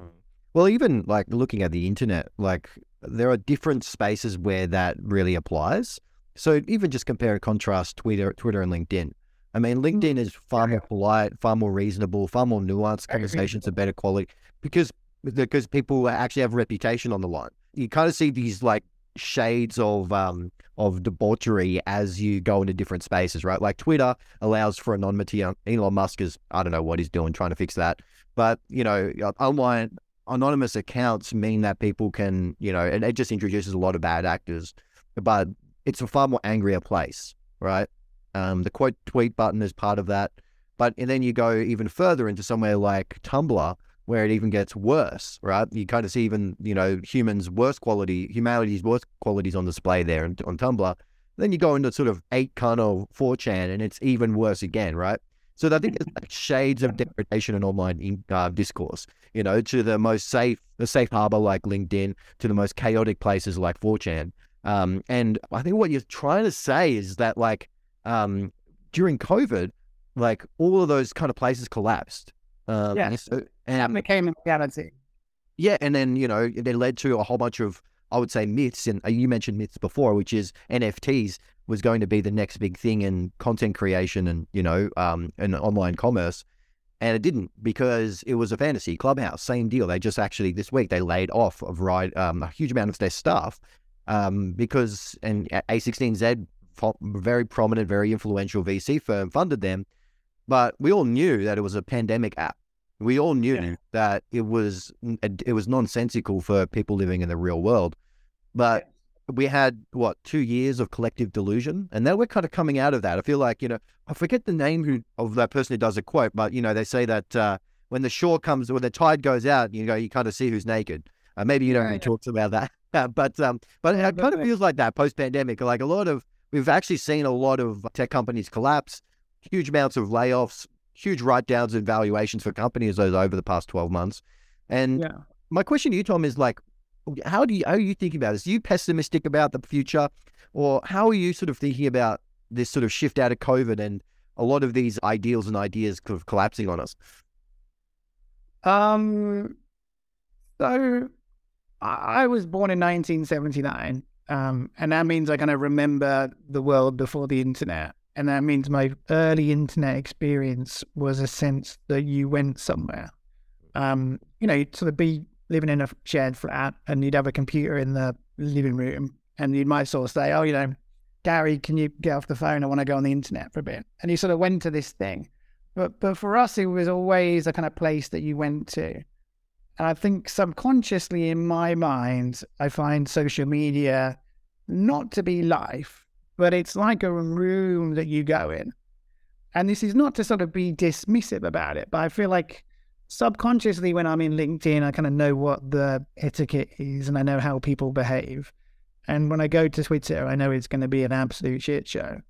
Mm. Well, even like looking at the internet, like there are different spaces where that really applies. So even just compare and contrast Twitter, Twitter and LinkedIn. I mean, mm. LinkedIn is far more polite, far more reasonable, far more nuanced. Conversations are better quality because because people actually have reputation on the line. You kind of see these like shades of um of debauchery as you go into different spaces, right? Like Twitter allows for anonymity. Elon Musk is I don't know what he's doing trying to fix that, but you know, online anonymous accounts mean that people can, you know, and it just introduces a lot of bad actors, but it's a far more angrier place, right? Um, the quote tweet button is part of that, but and then you go even further into somewhere like Tumblr, where it even gets worse, right? You kind of see even, you know, humans' worst quality, humanity's worst qualities on display there on, on Tumblr. Then you go into sort of 8chan or 4chan and it's even worse again, right? So I think there's like shades of degradation in online uh, discourse, you know, to the most safe, the safe harbor like LinkedIn, to the most chaotic places like 4chan. Um, and I think what you're trying to say is that like um, during COVID, like all of those kind of places collapsed. Um, yeah. So, and that became a reality. Yeah, and then you know it led to a whole bunch of I would say myths, and uh, you mentioned myths before, which is NFTs was going to be the next big thing in content creation and you know um, and online commerce, and it didn't because it was a fantasy. Clubhouse, same deal. They just actually this week they laid off of right um, a huge amount of their staff um, because and A16Z, very prominent, very influential VC firm, funded them, but we all knew that it was a pandemic app we all knew yeah. that it was it was nonsensical for people living in the real world, but we had what two years of collective delusion, and now we're kind of coming out of that. I feel like you know I forget the name who, of that person who does a quote, but you know they say that uh, when the shore comes, when the tide goes out, you know you kind of see who's naked. Uh, maybe you don't yeah, talks about that, [laughs] but um, but it kind of feels like that post pandemic. Like a lot of we've actually seen a lot of tech companies collapse, huge amounts of layoffs, huge write downs in valuations for companies over the past 12 months. And yeah. my question to you, Tom, is like, how do you, how are you thinking about this? Are you pessimistic about the future or how are you sort of thinking about this sort of shift out of COVID and a lot of these ideals and ideas kind of collapsing on us? Um, so I was born in 1979. Um, and that means I kind of remember the world before the internet. And that means my early internet experience was a sense that you went somewhere. Um, you know, sort of be living in a shared flat and you'd have a computer in the living room and you might sort of say, oh, you know, Gary, can you get off the phone? I want to go on the internet for a bit. And you sort of went to this thing. But but for us, it was always a kind of place that you went to. And I think subconsciously in my mind, I find social media not to be life, but it's like a room that you go in. And this is not to sort of be dismissive about it, but I feel like subconsciously when I'm in LinkedIn, I kind of know what the etiquette is and I know how people behave. And when I go to Twitter, I know it's going to be an absolute shit show.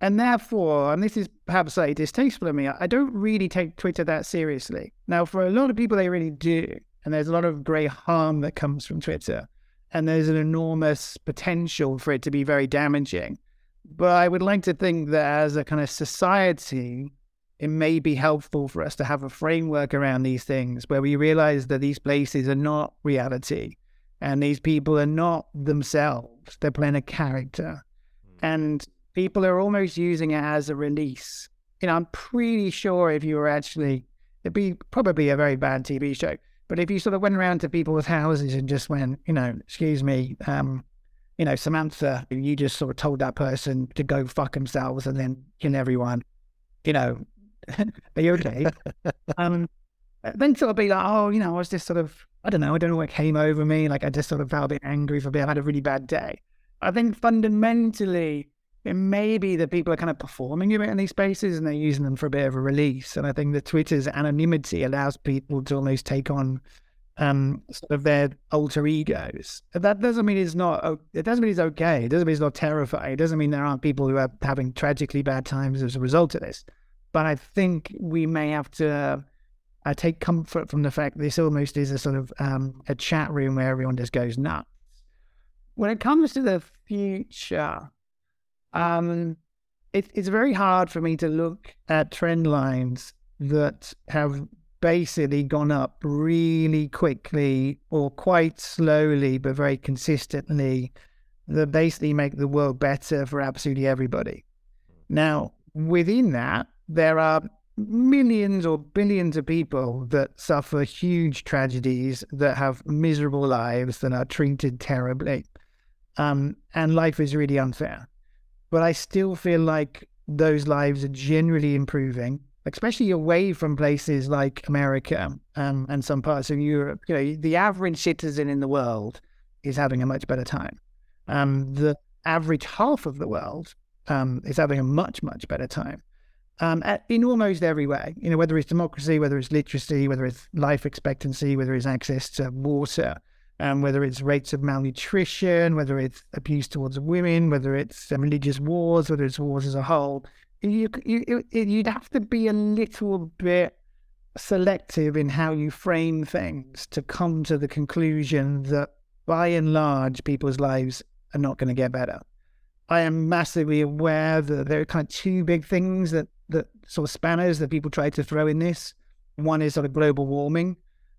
And therefore, and this is perhaps slightly distasteful of me, I don't really take Twitter that seriously. Now, for a lot of people, they really do. And there's a lot of great harm that comes from Twitter. and there's an enormous potential for it to be very damaging. But I would like to think that as a kind of society, it may be helpful for us to have a framework around these things where we realize that these places are not reality and these people are not themselves. They're playing a character. And people are almost using it as a release. You know, I'm pretty sure if you were actually, it'd be probably a very bad TV show, but if you sort of went around to people's houses and just went, you know, excuse me, um, you know, Samantha, you just sort of told that person to go fuck themselves and then kill everyone, you know, [laughs] are you okay? [laughs] um, then sort of be like, oh, you know, I was just sort of, I don't know, I don't know what came over me. Like I just sort of felt a bit angry for being, I had a really bad day. I think fundamentally, it may be that people are kind of performing a bit in these spaces and they're using them for a bit of a release. And I think that Twitter's anonymity allows people to almost take on um, sort of their alter egos. That doesn't mean it's not. It doesn't mean it's okay. It doesn't mean it's not terrifying. It doesn't mean there aren't people who are having tragically bad times as a result of this. But I think we may have to uh, take comfort from the fact this almost is a sort of um, a chat room where everyone just goes nuts. When it comes to the future, um, it, it's very hard for me to look at trend lines that have basically gone up really quickly or quite slowly, but very consistently, that basically make the world better for absolutely everybody. Now, within that, there are millions or billions of people that suffer huge tragedies, that have miserable lives, that are treated terribly. Um, and life is really unfair. But I still feel like those lives are generally improving, especially away from places like America um, and some parts of Europe. You know, the average citizen in the world is having a much better time. Um, the average half of the world um, is having a much, much better time um, at, in almost every way. You know, whether it's democracy, whether it's literacy, whether it's life expectancy, whether it's access to water, um, whether it's rates of malnutrition, whether it's abuse towards women, whether it's um, religious wars, whether it's wars as a whole. You, you, you'd have to be a little bit selective in how you frame things to come to the conclusion that by and large, people's lives are not going to get better. I am massively aware that there are kind of two big things that that sort of spanners that people try to throw in this. One is sort of global warming,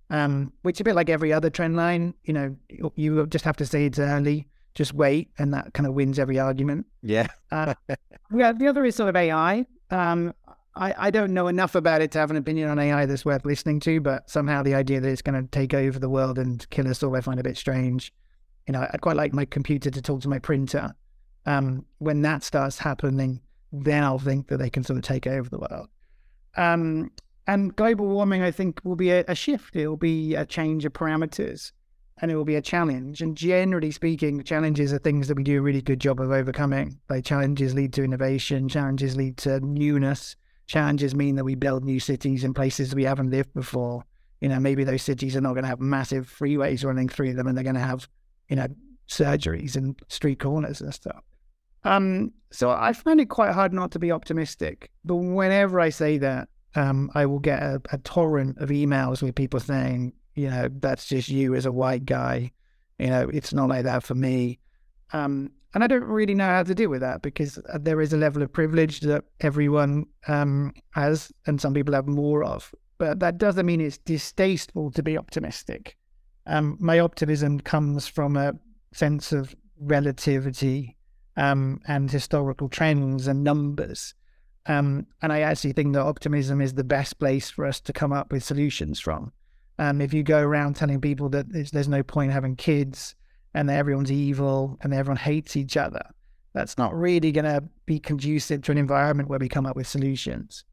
um, which is a bit like every other trend line. You know, you, you just have to say it's early, just wait, and that kind of wins every argument. Yeah. uh, [laughs] yeah. The other is sort of AI. Um, I, I don't know enough about it to have an opinion on AI that's worth listening to, but somehow the idea that it's going to take over the world and kill us all, I find a bit strange. You know, I'd quite like my computer to talk to my printer. Um, when that starts happening, then I'll think that they can sort of take over the world. Um, and global warming, I think, will be a, a, shift. It will be a change of parameters and it will be a challenge. And generally speaking, challenges are things that we do a really good job of overcoming. Like challenges lead to innovation, challenges lead to newness. Challenges mean that we build new cities in places we haven't lived before. You know, maybe those cities are not going to have massive freeways running through them and they're going to have, you know, surgeries and street corners and stuff. Um, so I find it quite hard not to be optimistic. But whenever I say that, um, I will get a, a, torrent of emails with people saying, you know, that's just you as a white guy. You know, it's not like that for me. Um, and I don't really know how to deal with that because uh, there is a level of privilege that everyone um, has, and some people have more of. But that doesn't mean it's distasteful to be optimistic. Um, my optimism comes from a sense of relativity um, and historical trends and numbers. Um, and I actually think that optimism is the best place for us to come up with solutions from. Um, if you go around telling people that there's no point having kids and that everyone's evil and everyone hates each other, that's not really going to be conducive to an environment where we come up with solutions.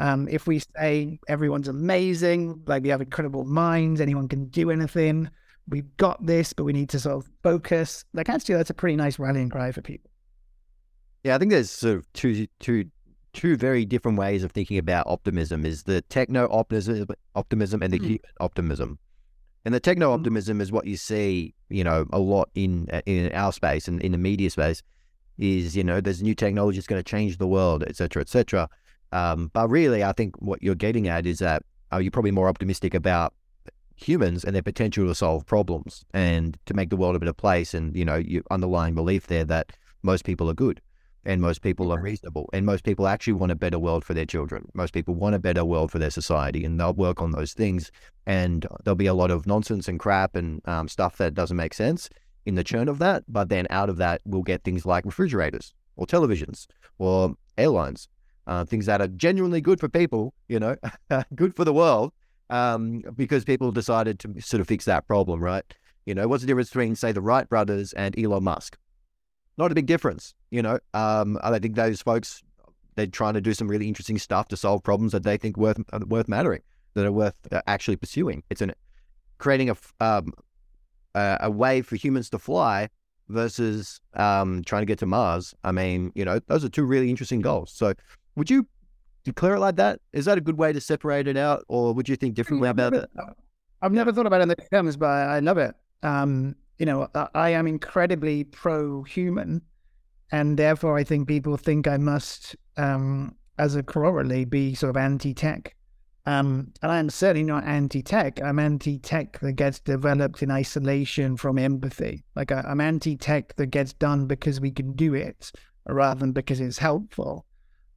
Um, if we say everyone's amazing, like we have incredible minds, anyone can do anything, we've got this, but we need to sort of focus. Like actually, that's a pretty nice rallying cry for people. Yeah, I think there's sort of two two two very different ways of thinking about optimism. Is the techno optimism optimism and the mm. human optimism. And the techno mm-hmm. optimism is what you see, you know, a lot in in our space and in the media space. Is you know, there's new technology that's going to change the world, etc., etc. Um, but really, I think what you're getting at is that are you probably more optimistic about humans and their potential to solve problems and to make the world a better place. And, you know, your underlying belief there that most people are good and most people are reasonable and most people actually want a better world for their children. Most people want a better world for their society and they'll work on those things. And there'll be a lot of nonsense and crap and um, stuff that doesn't make sense in the churn of that. But then out of that, we'll get things like refrigerators or televisions or airlines, uh, things that are genuinely good for people, you know, [laughs] good for the world, um, because people decided to sort of fix that problem, right? You know, what's the difference between, say, the Wright brothers and Elon Musk? Not a big difference, you know. Um, I think those folks they're trying to do some really interesting stuff to solve problems that they think worth uh, worth mattering, that are worth uh, actually pursuing. It's an creating a um, a, a way for humans to fly versus um, trying to get to Mars. I mean, you know, those are two really interesting goals. So, would you declare it like that? Is that a good way to separate it out, or would you think differently about it? I've never thought about it in those terms, but I love it. Um, you know, I am incredibly pro-human, and therefore I think people think I must, um, as a corollary, be sort of anti-tech. Um, and I'm certainly not anti-tech. I'm anti-tech that gets developed in isolation from empathy. Like I, I'm anti-tech that gets done because we can do it rather than because it's helpful.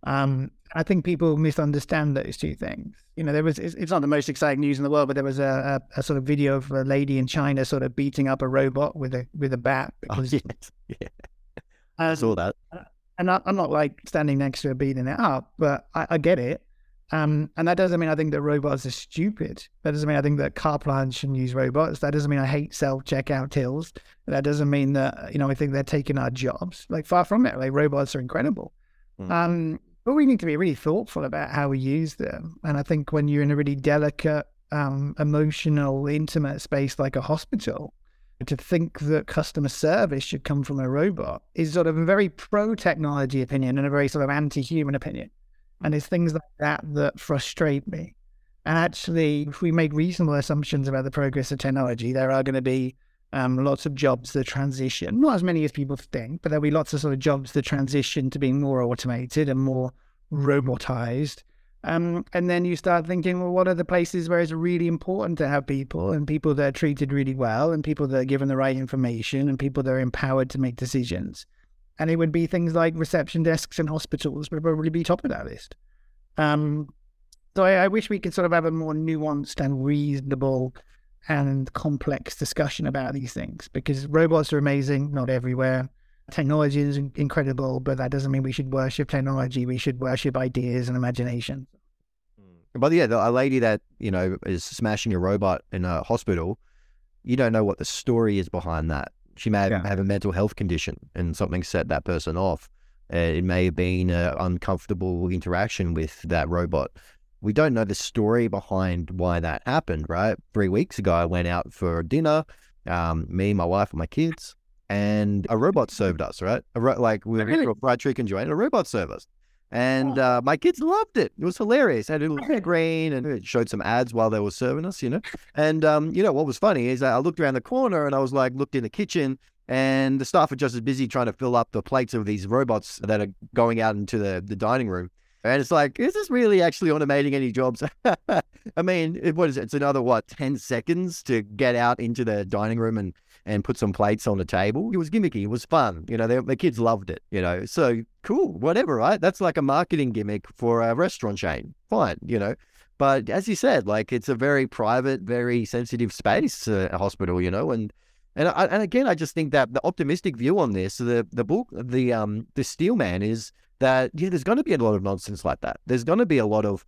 Um, I think people misunderstand those two things. You know, there was it's, not the most exciting news in the world, but there was a, a, a, sort of video of a lady in China sort of beating up a robot with a with a bat. [laughs] Oh, because, oh, yes. yeah, I saw that. And I, am not like standing next to her beating it up, but I, I get it. Um, and that doesn't mean I think that robots are stupid. That doesn't mean I think that car plants shouldn't use robots. That doesn't mean I hate self checkout tills. That doesn't mean that you know I think they're taking our jobs. Like far from it. Like robots are incredible. Mm. Um, but we need to be really thoughtful about how we use them. And I think when you're in a really delicate, um, emotional, intimate space like a hospital, to think that customer service should come from a robot is sort of a very pro technology opinion and a very sort of anti human opinion. And it's things like that that frustrate me. And actually, if we make reasonable assumptions about the progress of technology, there are going to be um, lots of jobs that transition, not as many as people think, but there'll be lots of sort of jobs that transition to being more automated and more robotized. Um, and then you start thinking, well, what are the places where it's really important to have people and people that are treated really well and people that are given the right information and people that are empowered to make decisions? And it would be things like reception desks in hospitals would probably be top of that list. Um, so I, I, wish we could sort of have a more nuanced and reasonable and complex discussion about these things because robots are amazing, not everywhere. Technology is incredible, but that doesn't mean we should worship technology. We should worship ideas and imagination. But yeah, the, a lady that you know is smashing a robot in a hospital, you don't know what the story is behind that. She may have, yeah. have a mental health condition and something set that person off. Uh, it may have been an uncomfortable interaction with that robot. We don't know the story behind why that happened, right? Three weeks ago, I went out for dinner, um, me, my wife, and my kids, and a robot served us, right? Ro- like we were really? a fried chicken joint, a robot served us. And oh. uh, my kids loved it. It was hilarious. It had a little screen and it showed some ads while they were serving us, you know. And um, you know what was funny is I looked around the corner and I was like, looked in the kitchen, and the staff are just as busy trying to fill up the plates of these robots that are going out into the, the dining room. And it's like, is this really actually automating any jobs? [laughs] I mean, what is it? It's another what, ten seconds to get out into the dining room and and put some plates on the table. It was gimmicky. It was fun. You know, the kids loved it. You know, so cool, whatever, right? That's like a marketing gimmick for a restaurant chain. Fine, you know. But as you said, like it's a very private, very sensitive space, uh, a hospital, you know, and and I, and again, I just think that the optimistic view on this, the the book, the um, the Steel Man is that yeah, there's going to be a lot of nonsense like that. There's going to be a lot of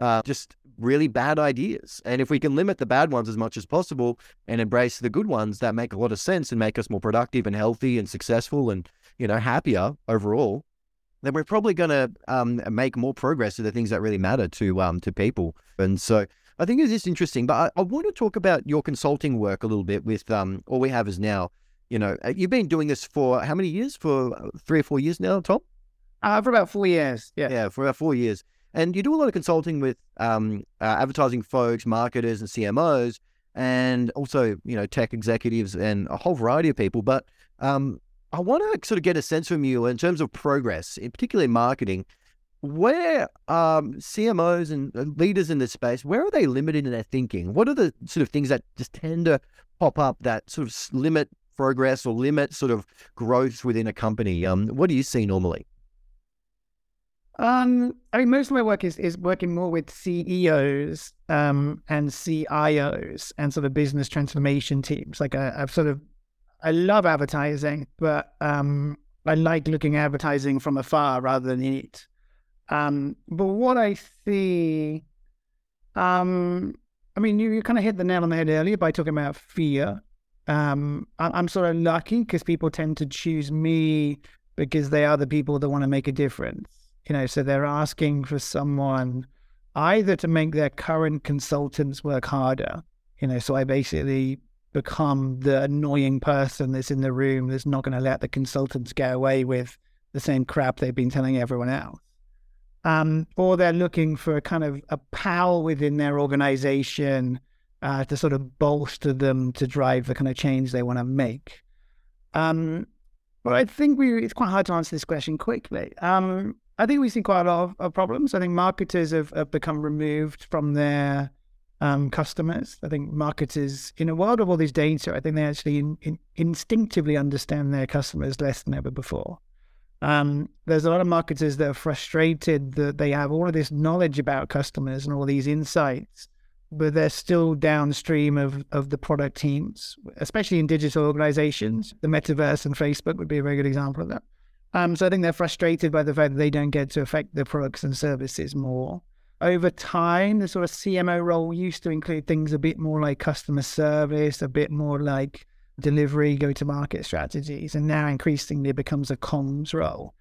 uh, just really bad ideas. And if we can limit the bad ones as much as possible and embrace the good ones that make a lot of sense and make us more productive and healthy and successful and, you know, happier overall, then we're probably going to um, make more progress to the things that really matter to um, to people. And so I think it's just interesting. But I, I, want to talk about your consulting work a little bit with um, all we have is now. You know, uh, you've been doing this for how many years? For uh, three or four years now, Tom? Uh, for about four years. Yeah. Yeah, for about four years. And you do a lot of consulting with um, uh, advertising folks, marketers, and CMOs, and also you know tech executives and a whole variety of people. But um, I want to sort of get a sense from you in terms of progress, in particularly marketing. where um, CMOs and leaders in this space, where are they limited in their thinking? What are the sort of things that just tend to pop up that sort of limit progress or limit sort of growth within a company? Um, what do you see normally? Um, I mean, most of my work is is working more with CEOs um, and CIOs and sort of business transformation teams. Like I, I've sort of, I love advertising, but um, I like looking at advertising from afar rather than in it. Um, but what I see, um, I mean, you, you kind of hit the nail on the head earlier by talking about fear. Um, I, I'm sort of lucky because people tend to choose me because they are the people that want to make a difference. You know, so they're asking for someone either to make their current consultants work harder. You know, so I basically become the annoying person that's in the room that's not going to let the consultants get away with the same crap they've been telling everyone else. Um, or they're looking for a kind of a pal within their organization uh, to sort of bolster them to drive the kind of change they want to make. Um, but I think we it's quite hard to answer this question quickly. Um, I think we see quite a lot of, of problems. I think marketers have, have become removed from their um, customers. I think marketers, in a world of all these data, I think they actually in, in, instinctively understand their customers less than ever before. Um, there's a lot of marketers that are frustrated that they have all of this knowledge about customers and all these insights, but they're still downstream of, of the product teams, especially in digital organizations. The metaverse and Facebook would be a very good example of that. Um, so I think they're frustrated by the fact that they don't get to affect their products and services more. Over time, the sort of CMO role used to include things a bit more like customer service, a bit more like delivery, go to market strategies, and now increasingly it becomes a comms role.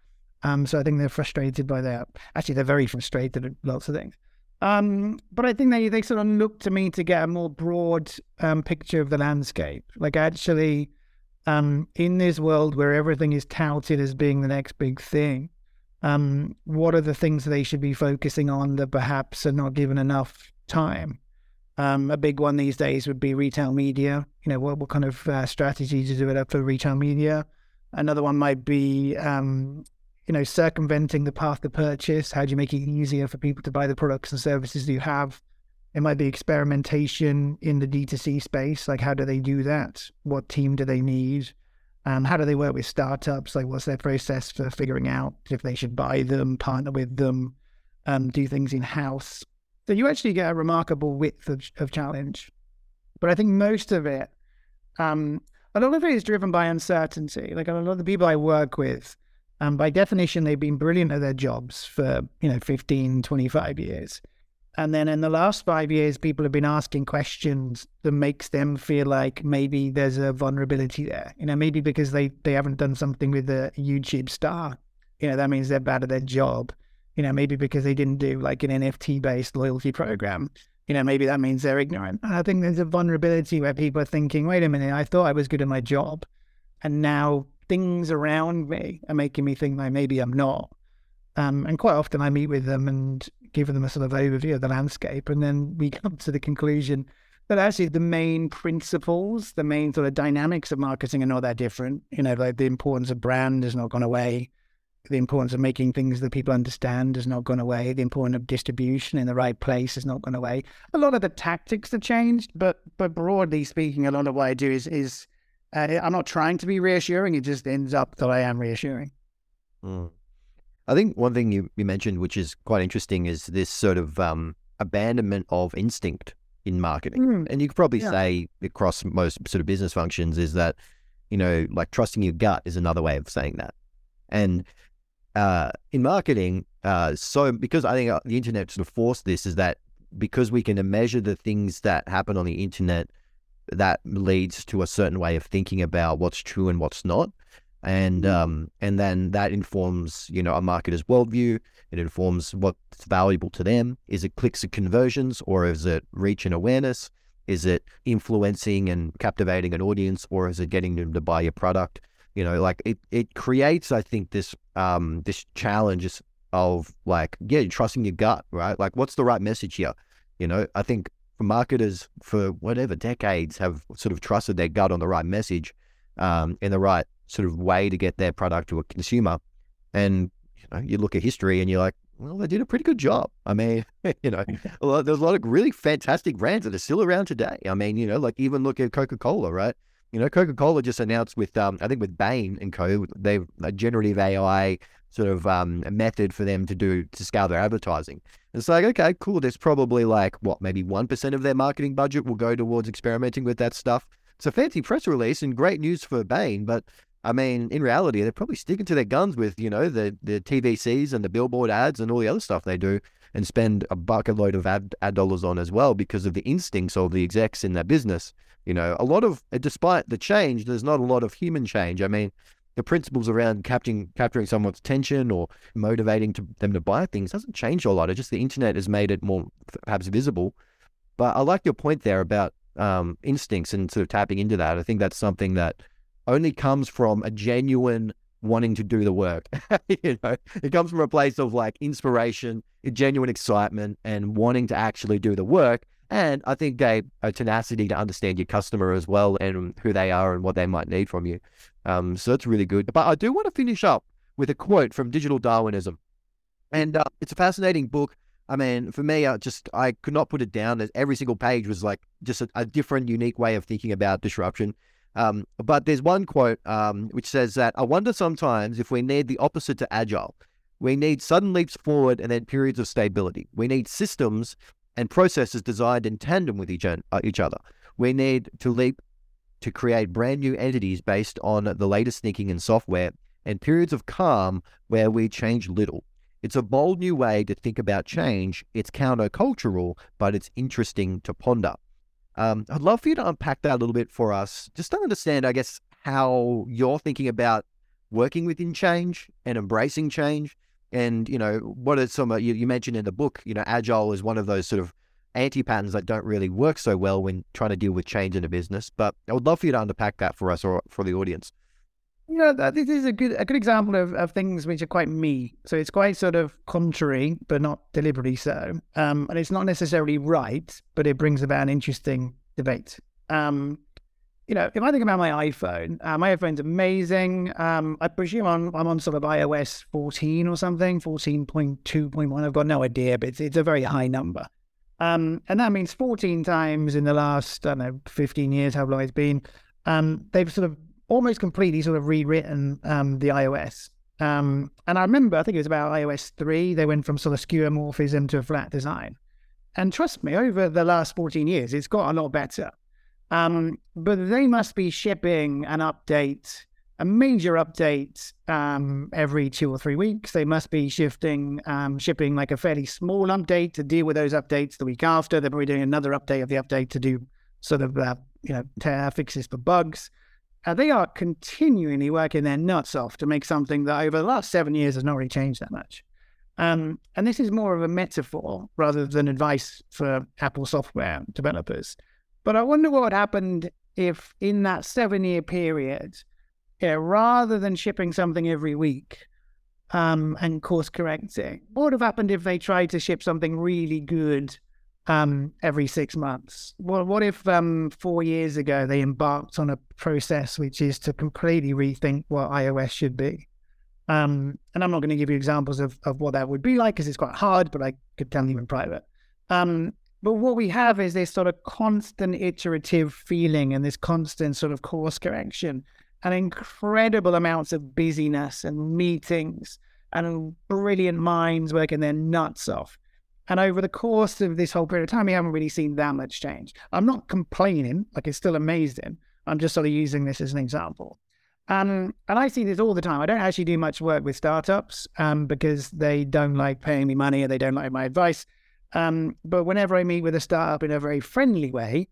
Um, so I think they're frustrated by that. Actually, they're very frustrated at lots of things. Um, but I think they, they sort of look to me to get a more broad um, picture of the landscape. Like actually, um, in this world where everything is touted as being the next big thing, um, what are the things they should be focusing on that perhaps are not given enough time? Um, a big one these days would be retail media. You know, what, what kind of uh, strategy to up for retail media? Another one might be, um, you know, circumventing the path to purchase. How do you make it easier for people to buy the products and services you have? It might be experimentation in the D2C space. Like, how do they do that? What team do they need? Um, how do they work with startups? Like, what's their process for figuring out if they should buy them, partner with them, um, do things in house? So you actually get a remarkable width of, of challenge. But I think most of it, um, a lot of it is driven by uncertainty. Like a lot of the people I work with, um, by definition, they've been brilliant at their jobs for, you know, 15, 25 years. And then in the last five years, people have been asking questions that makes them feel like maybe there's a vulnerability there. You know, maybe because they, they haven't done something with a YouTube star. You know, that means they're bad at their job. You know, maybe because they didn't do like an NFT based loyalty program. You know, maybe that means they're ignorant. And I think there's a vulnerability where people are thinking, wait a minute, I thought I was good at my job. And now things around me are making me think like maybe I'm not. Um, and quite often I meet with them and give them a sort of overview of the landscape. And then we come to the conclusion that actually the main principles, the main sort of dynamics of marketing are not that different. You know, like the importance of brand has not gone away. The importance of making things that people understand has not gone away. The importance of distribution in the right place has not gone away. A lot of the tactics have changed, but but broadly speaking, a lot of what I do is is uh, I'm not trying to be reassuring. It just ends up that I am reassuring. Mm. I think one thing you, you mentioned, which is quite interesting, is this sort of um, abandonment of instinct in marketing. Mm. And you could probably yeah. say across most sort of business functions is that, you know, like trusting your gut is another way of saying that. And uh, in marketing, uh, so because I think uh, the internet sort of forced this, is that because we can measure the things that happen on the internet, that leads to a certain way of thinking about what's true and what's not and um, and then that informs you know a marketer's worldview. It informs what's valuable to them. Is it clicks and conversions, or is it reach and awareness? Is it influencing and captivating an audience, or is it getting them to buy your product? You know, like it, it creates, I think, this um this challenge of like, yeah, trusting your gut, right? Like, what's the right message here? You know, I think for marketers for whatever decades have sort of trusted their gut on the right message um, in the right sort of way to get their product to a consumer. And you know, you look at history and you're like, well, they did a pretty good job. I mean, [laughs] you know, there's a lot of really fantastic brands that are still around today. I mean, you know, like even look at Coca Cola, right? You know, Coca Cola just announced with, um, I think with Bain and Co, they've a generative AI sort of um, method for them to do to scale their advertising. It's like, okay, cool. There's probably like what, maybe one percent of their marketing budget will go towards experimenting with that stuff. It's a fancy press release and great news for Bain, but I mean, in reality, they're probably sticking to their guns with, you know, the, the TVCs and the billboard ads and all the other stuff they do and spend a bucket load of ad, ad dollars on as well because of the instincts of the execs in that business. You know, a lot of, despite the change, there's not a lot of human change. I mean, the principles around capturing capturing someone's attention or motivating to, them to buy things doesn't change a lot. It's just the internet has made it more perhaps visible. But I like your point there about um, instincts and sort of tapping into that. I think that's something that only comes from a genuine wanting to do the work. [laughs] you know, it comes from a place of like inspiration, genuine excitement, and wanting to actually do the work. And I think a, a tenacity to understand your customer as well and who they are and what they might need from you. Um, so that's really good. But I do want to finish up with a quote from Digital Darwinism, and uh, it's a fascinating book. I mean, for me, I just I could not put it down. Every single page was like just a, a different, unique way of thinking about disruption. Um, but there's one quote um, which says that I wonder sometimes if we need the opposite to agile. We need sudden leaps forward and then periods of stability. We need systems and processes designed in tandem with each, uh, each other. We need to leap to create brand new entities based on the latest thinking and software and periods of calm where we change little. It's a bold new way to think about change. It's countercultural, but it's interesting to ponder. Um, I'd love for you to unpack that a little bit for us, just to understand, I guess, how you're thinking about working within change and embracing change. And, you know, what are some, you, you mentioned in the book, you know, agile is one of those sort of anti patterns that don't really work so well when trying to deal with change in a business. But I would love for you to unpack that for us or for the audience. You know, this is a good a good example of, of things which are quite me. So it's quite sort of contrary, but not deliberately so. Um, and it's not necessarily right, but it brings about an interesting debate. Um, you know, if I think about my iPhone, uh, my iPhone's amazing. Um, I presume I'm, I'm on sort of iOS 14 or something, 14.2.1. I've got no idea, but it's, it's a very high number. Um, and that means 14 times in the last, I don't know, 15 years, how long it's been, um, they've sort of almost completely sort of rewritten um, the iOS. Um, and I remember, I think it was about iOS 3, they went from sort of skeuomorphism to a flat design. And trust me, over the last 14 years, it's got a lot better. Um, but they must be shipping an update, a major update um, every two or three weeks. They must be shifting, um, shipping like a fairly small update to deal with those updates the week after. They're probably doing another update of the update to do sort of, uh, you know, fixes for bugs. Uh, they are continually working their nuts off to make something that over the last seven years has not really changed that much. Um, and this is more of a metaphor rather than advice for Apple software developers. But I wonder what would happened if, in that seven year period, yeah, rather than shipping something every week um, and course correcting, what would have happened if they tried to ship something really good um, every six months. Well, what if um, four years ago they embarked on a process which is to completely rethink what iOS should be? Um, and I'm not going to give you examples of, of what that would be like because it's quite hard, but I could tell you in private. Um, but what we have is this sort of constant iterative feeling and this constant sort of course correction and incredible amounts of busyness and meetings and brilliant minds working their nuts off. And over the course of this whole period of time, we haven't really seen that much change. I'm not complaining, like it's still amazing. I'm just sort of using this as an example. Um, and I see this all the time. I don't actually do much work with startups um, because they don't like paying me money and they don't like my advice. Um, but whenever I meet with a startup in a very friendly way,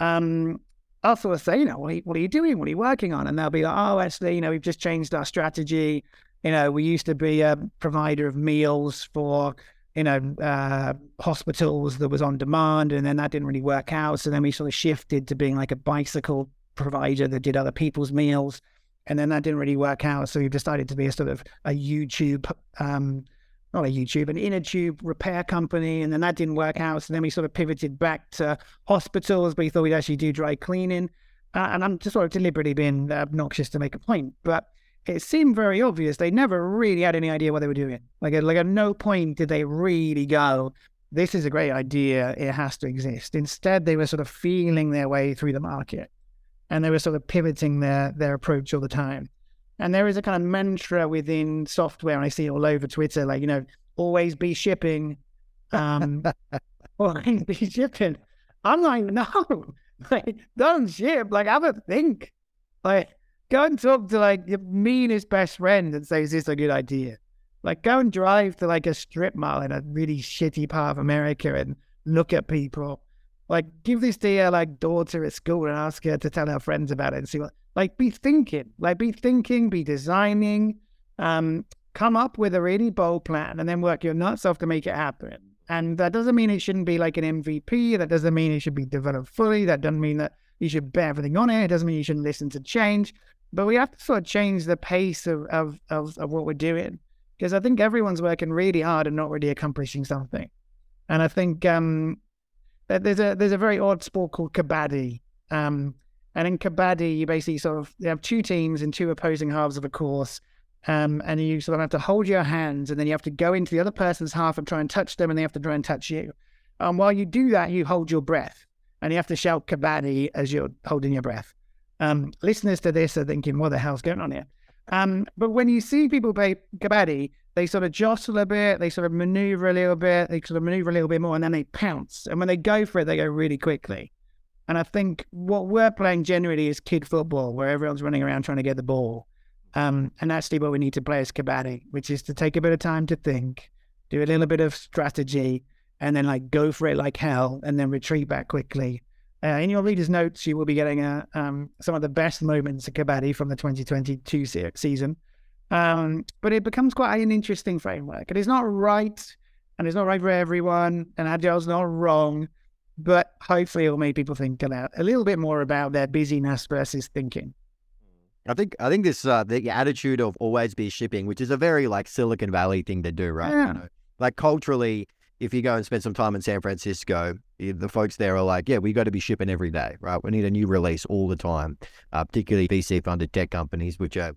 um, I'll sort of say, you know, what are you, what are you doing? What are you working on? And they'll be like, oh, actually, you know, we've just changed our strategy. You know, we used to be a provider of meals for you know, uh, hospitals that was on demand, and then that didn't really work out. So then we sort of shifted to being like a bicycle provider that did other people's meals, and then that didn't really work out. So we decided to be a sort of a YouTube, um, not a YouTube, an inner tube repair company, and then that didn't work out. So then we sort of pivoted back to hospitals, but we thought we'd actually do dry cleaning. Uh, and I'm just sort of deliberately being obnoxious to make a point, but it seemed very obvious. They never really had any idea what they were doing. Like, at, like at no point did they really go, "This is a great idea. It has to exist." Instead, they were sort of feeling their way through the market, and they were sort of pivoting their their approach all the time. And there is a kind of mantra within software, and I see it all over Twitter, like you know, always be shipping, um, [laughs] always be shipping. I'm like, no, [laughs] like, don't ship. Like, have a think. Like, go and talk to like your meanest best friend and say, is this a good idea? Like, go and drive to like a strip mall in a really shitty part of America and look at people. Like, give this to your like daughter at school and ask her to tell her friends about it and see what. Like, be thinking. Like, be thinking. Be designing. Um, come up with a really bold plan and then work your nuts off to make it happen. And that doesn't mean it shouldn't be like an MVP. That doesn't mean it should be developed fully. That doesn't mean that you should bet everything on it. It doesn't mean you shouldn't listen to change. But we have to sort of change the pace of, of, of, of what we're doing. Because I think everyone's working really hard and not really accomplishing something. And I think um, that there's a there's a very odd sport called kabaddi. Um, and in kabaddi, you basically sort of you have two teams in two opposing halves of a course. Um, and you sort of have to hold your hands, and then you have to go into the other person's half and try and touch them, and they have to try and touch you. And while you do that, you hold your breath, and you have to shout kabaddi as you're holding your breath. Um, listeners to this are thinking, what the hell's going on here? Um, but when you see people play kabaddi, they sort of jostle a bit, they sort of maneuver a little bit, they sort of maneuver a little bit more, and then they pounce. And when they go for it, they go really quickly. And I think what we're playing generally is kid football, where everyone's running around trying to get the ball. Um, and actually, what we need to play is kabaddi, which is to take a bit of time to think, do a little bit of strategy, and then like go for it like hell, and then retreat back quickly. Uh, in your reader's notes, you will be getting uh, um, some of the best moments of kabaddi from the 2022 se- season. Um, but it becomes quite an interesting framework. And It is not right, and it's not right for everyone, and Agile's not wrong, but hopefully it'll make people think about a little bit more about their busyness versus thinking. I think I think this uh, the attitude of always be shipping, which is a very like Silicon Valley thing to do, right? Yeah. You know, like culturally, if you go and spend some time in San Francisco, the folks there are like, yeah, we got to be shipping every day, right? We need a new release all the time, uh, particularly VC funded tech companies, which are,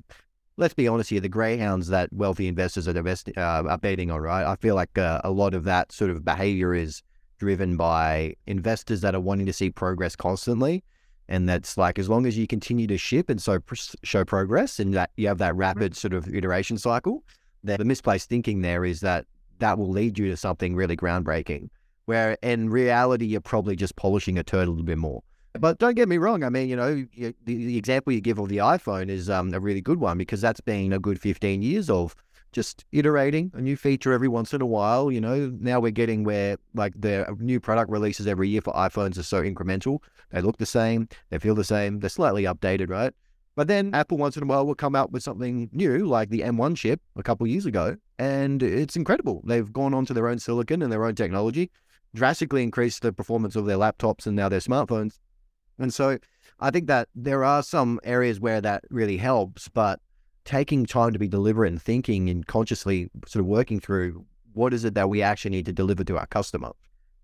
let's be honest here, the greyhounds that wealthy investors are, invest, uh, are betting on, right? I feel like uh, a lot of that sort of behavior is driven by investors that are wanting to see progress constantly and that's like as long as you continue to ship and so pr- show progress and that you have that rapid sort of iteration cycle the misplaced thinking there is that that will lead you to something really groundbreaking where in reality you're probably just polishing a turd a little bit more but don't get me wrong i mean you know you, the, the, example you give of the iphone is um, a really good one because that's been a good 15 years of just iterating a new feature every once in a while. You know, now we're getting where like the new product releases every year for iPhones are so incremental. They look the same, they feel the same, they're slightly updated, right? But then Apple once in a while will come out with something new, like the M1 chip a couple years ago, and it's incredible. They've gone on to their own silicon and their own technology, drastically increased the performance of their laptops and now their smartphones. And so I think that there are some areas where that really helps, but taking time to be deliberate and thinking and consciously sort of working through what is it that we actually need to deliver to our customer.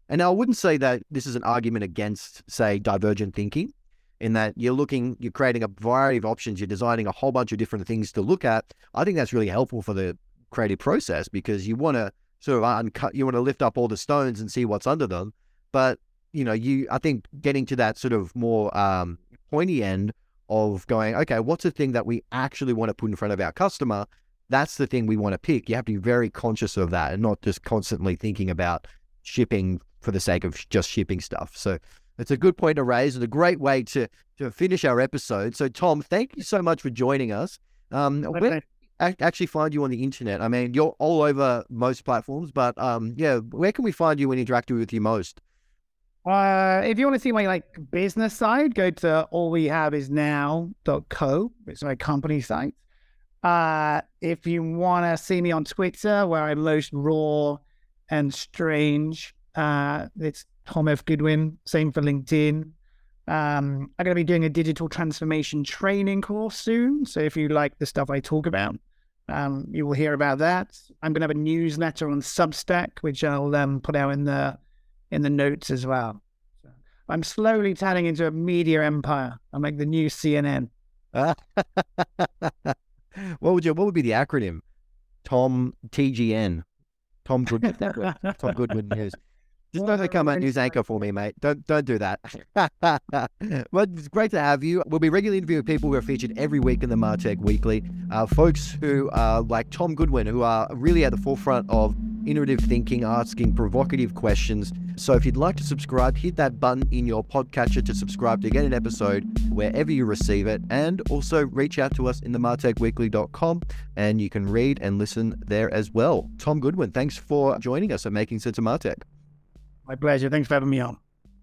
And I wouldn't say that this is an argument against, say, divergent thinking, in that you're looking, you're creating a variety of options, you're designing a whole bunch of different things to look at. I think that's really helpful for the creative process because you want to sort of uncut, you want to lift up all the stones and see what's under them. But, you know, you, I think getting to that sort of more um, pointy end of going, okay, what's the thing that we actually want to put in front of our customer? That's the thing we want to pick. You have to be very conscious of that and not just constantly thinking about shipping for the sake of just shipping stuff. So it's a good point to raise and a great way to to finish our episode. So Tom, thank you so much for joining us. Um, where I actually find you on the internet? I mean, you're all over most platforms, but um, yeah, where can we find you and interact with you most? Uh, if you want to see my like business side, go to allwehaveisnow.co. It's my company site. Uh, if you want to see me on Twitter, where I'm most raw and strange, uh, it's Tom F. Goodwin. Same for LinkedIn. Um, I'm going to be doing a digital transformation training course soon. So if you like the stuff I talk about, um, you will hear about that. I'm going to have a newsletter on Substack, which I'll um, put out in the in the notes as well. So I'm slowly turning into a media empire. I'm like the new CNN. [laughs] What would you? What would be the acronym? Tom TGN. [laughs] Tom Goodwin. Tom Goodwin News. Just don't become a news anchor for me, mate. Don't don't do that. [laughs] well, it's great to have you. We'll be regularly interviewing people who are featured every week in the Martech Weekly. Uh, folks who are like Tom Goodwin, who are really at the forefront of innovative thinking, asking provocative questions. So if you'd like to subscribe, hit that button in your podcatcher to subscribe to get an episode wherever you receive it. And also reach out to us in the martechweekly.com and you can read and listen there as well. Tom Goodwin, thanks for joining us at Making Sense of Martech. My pleasure. Thanks for having me on.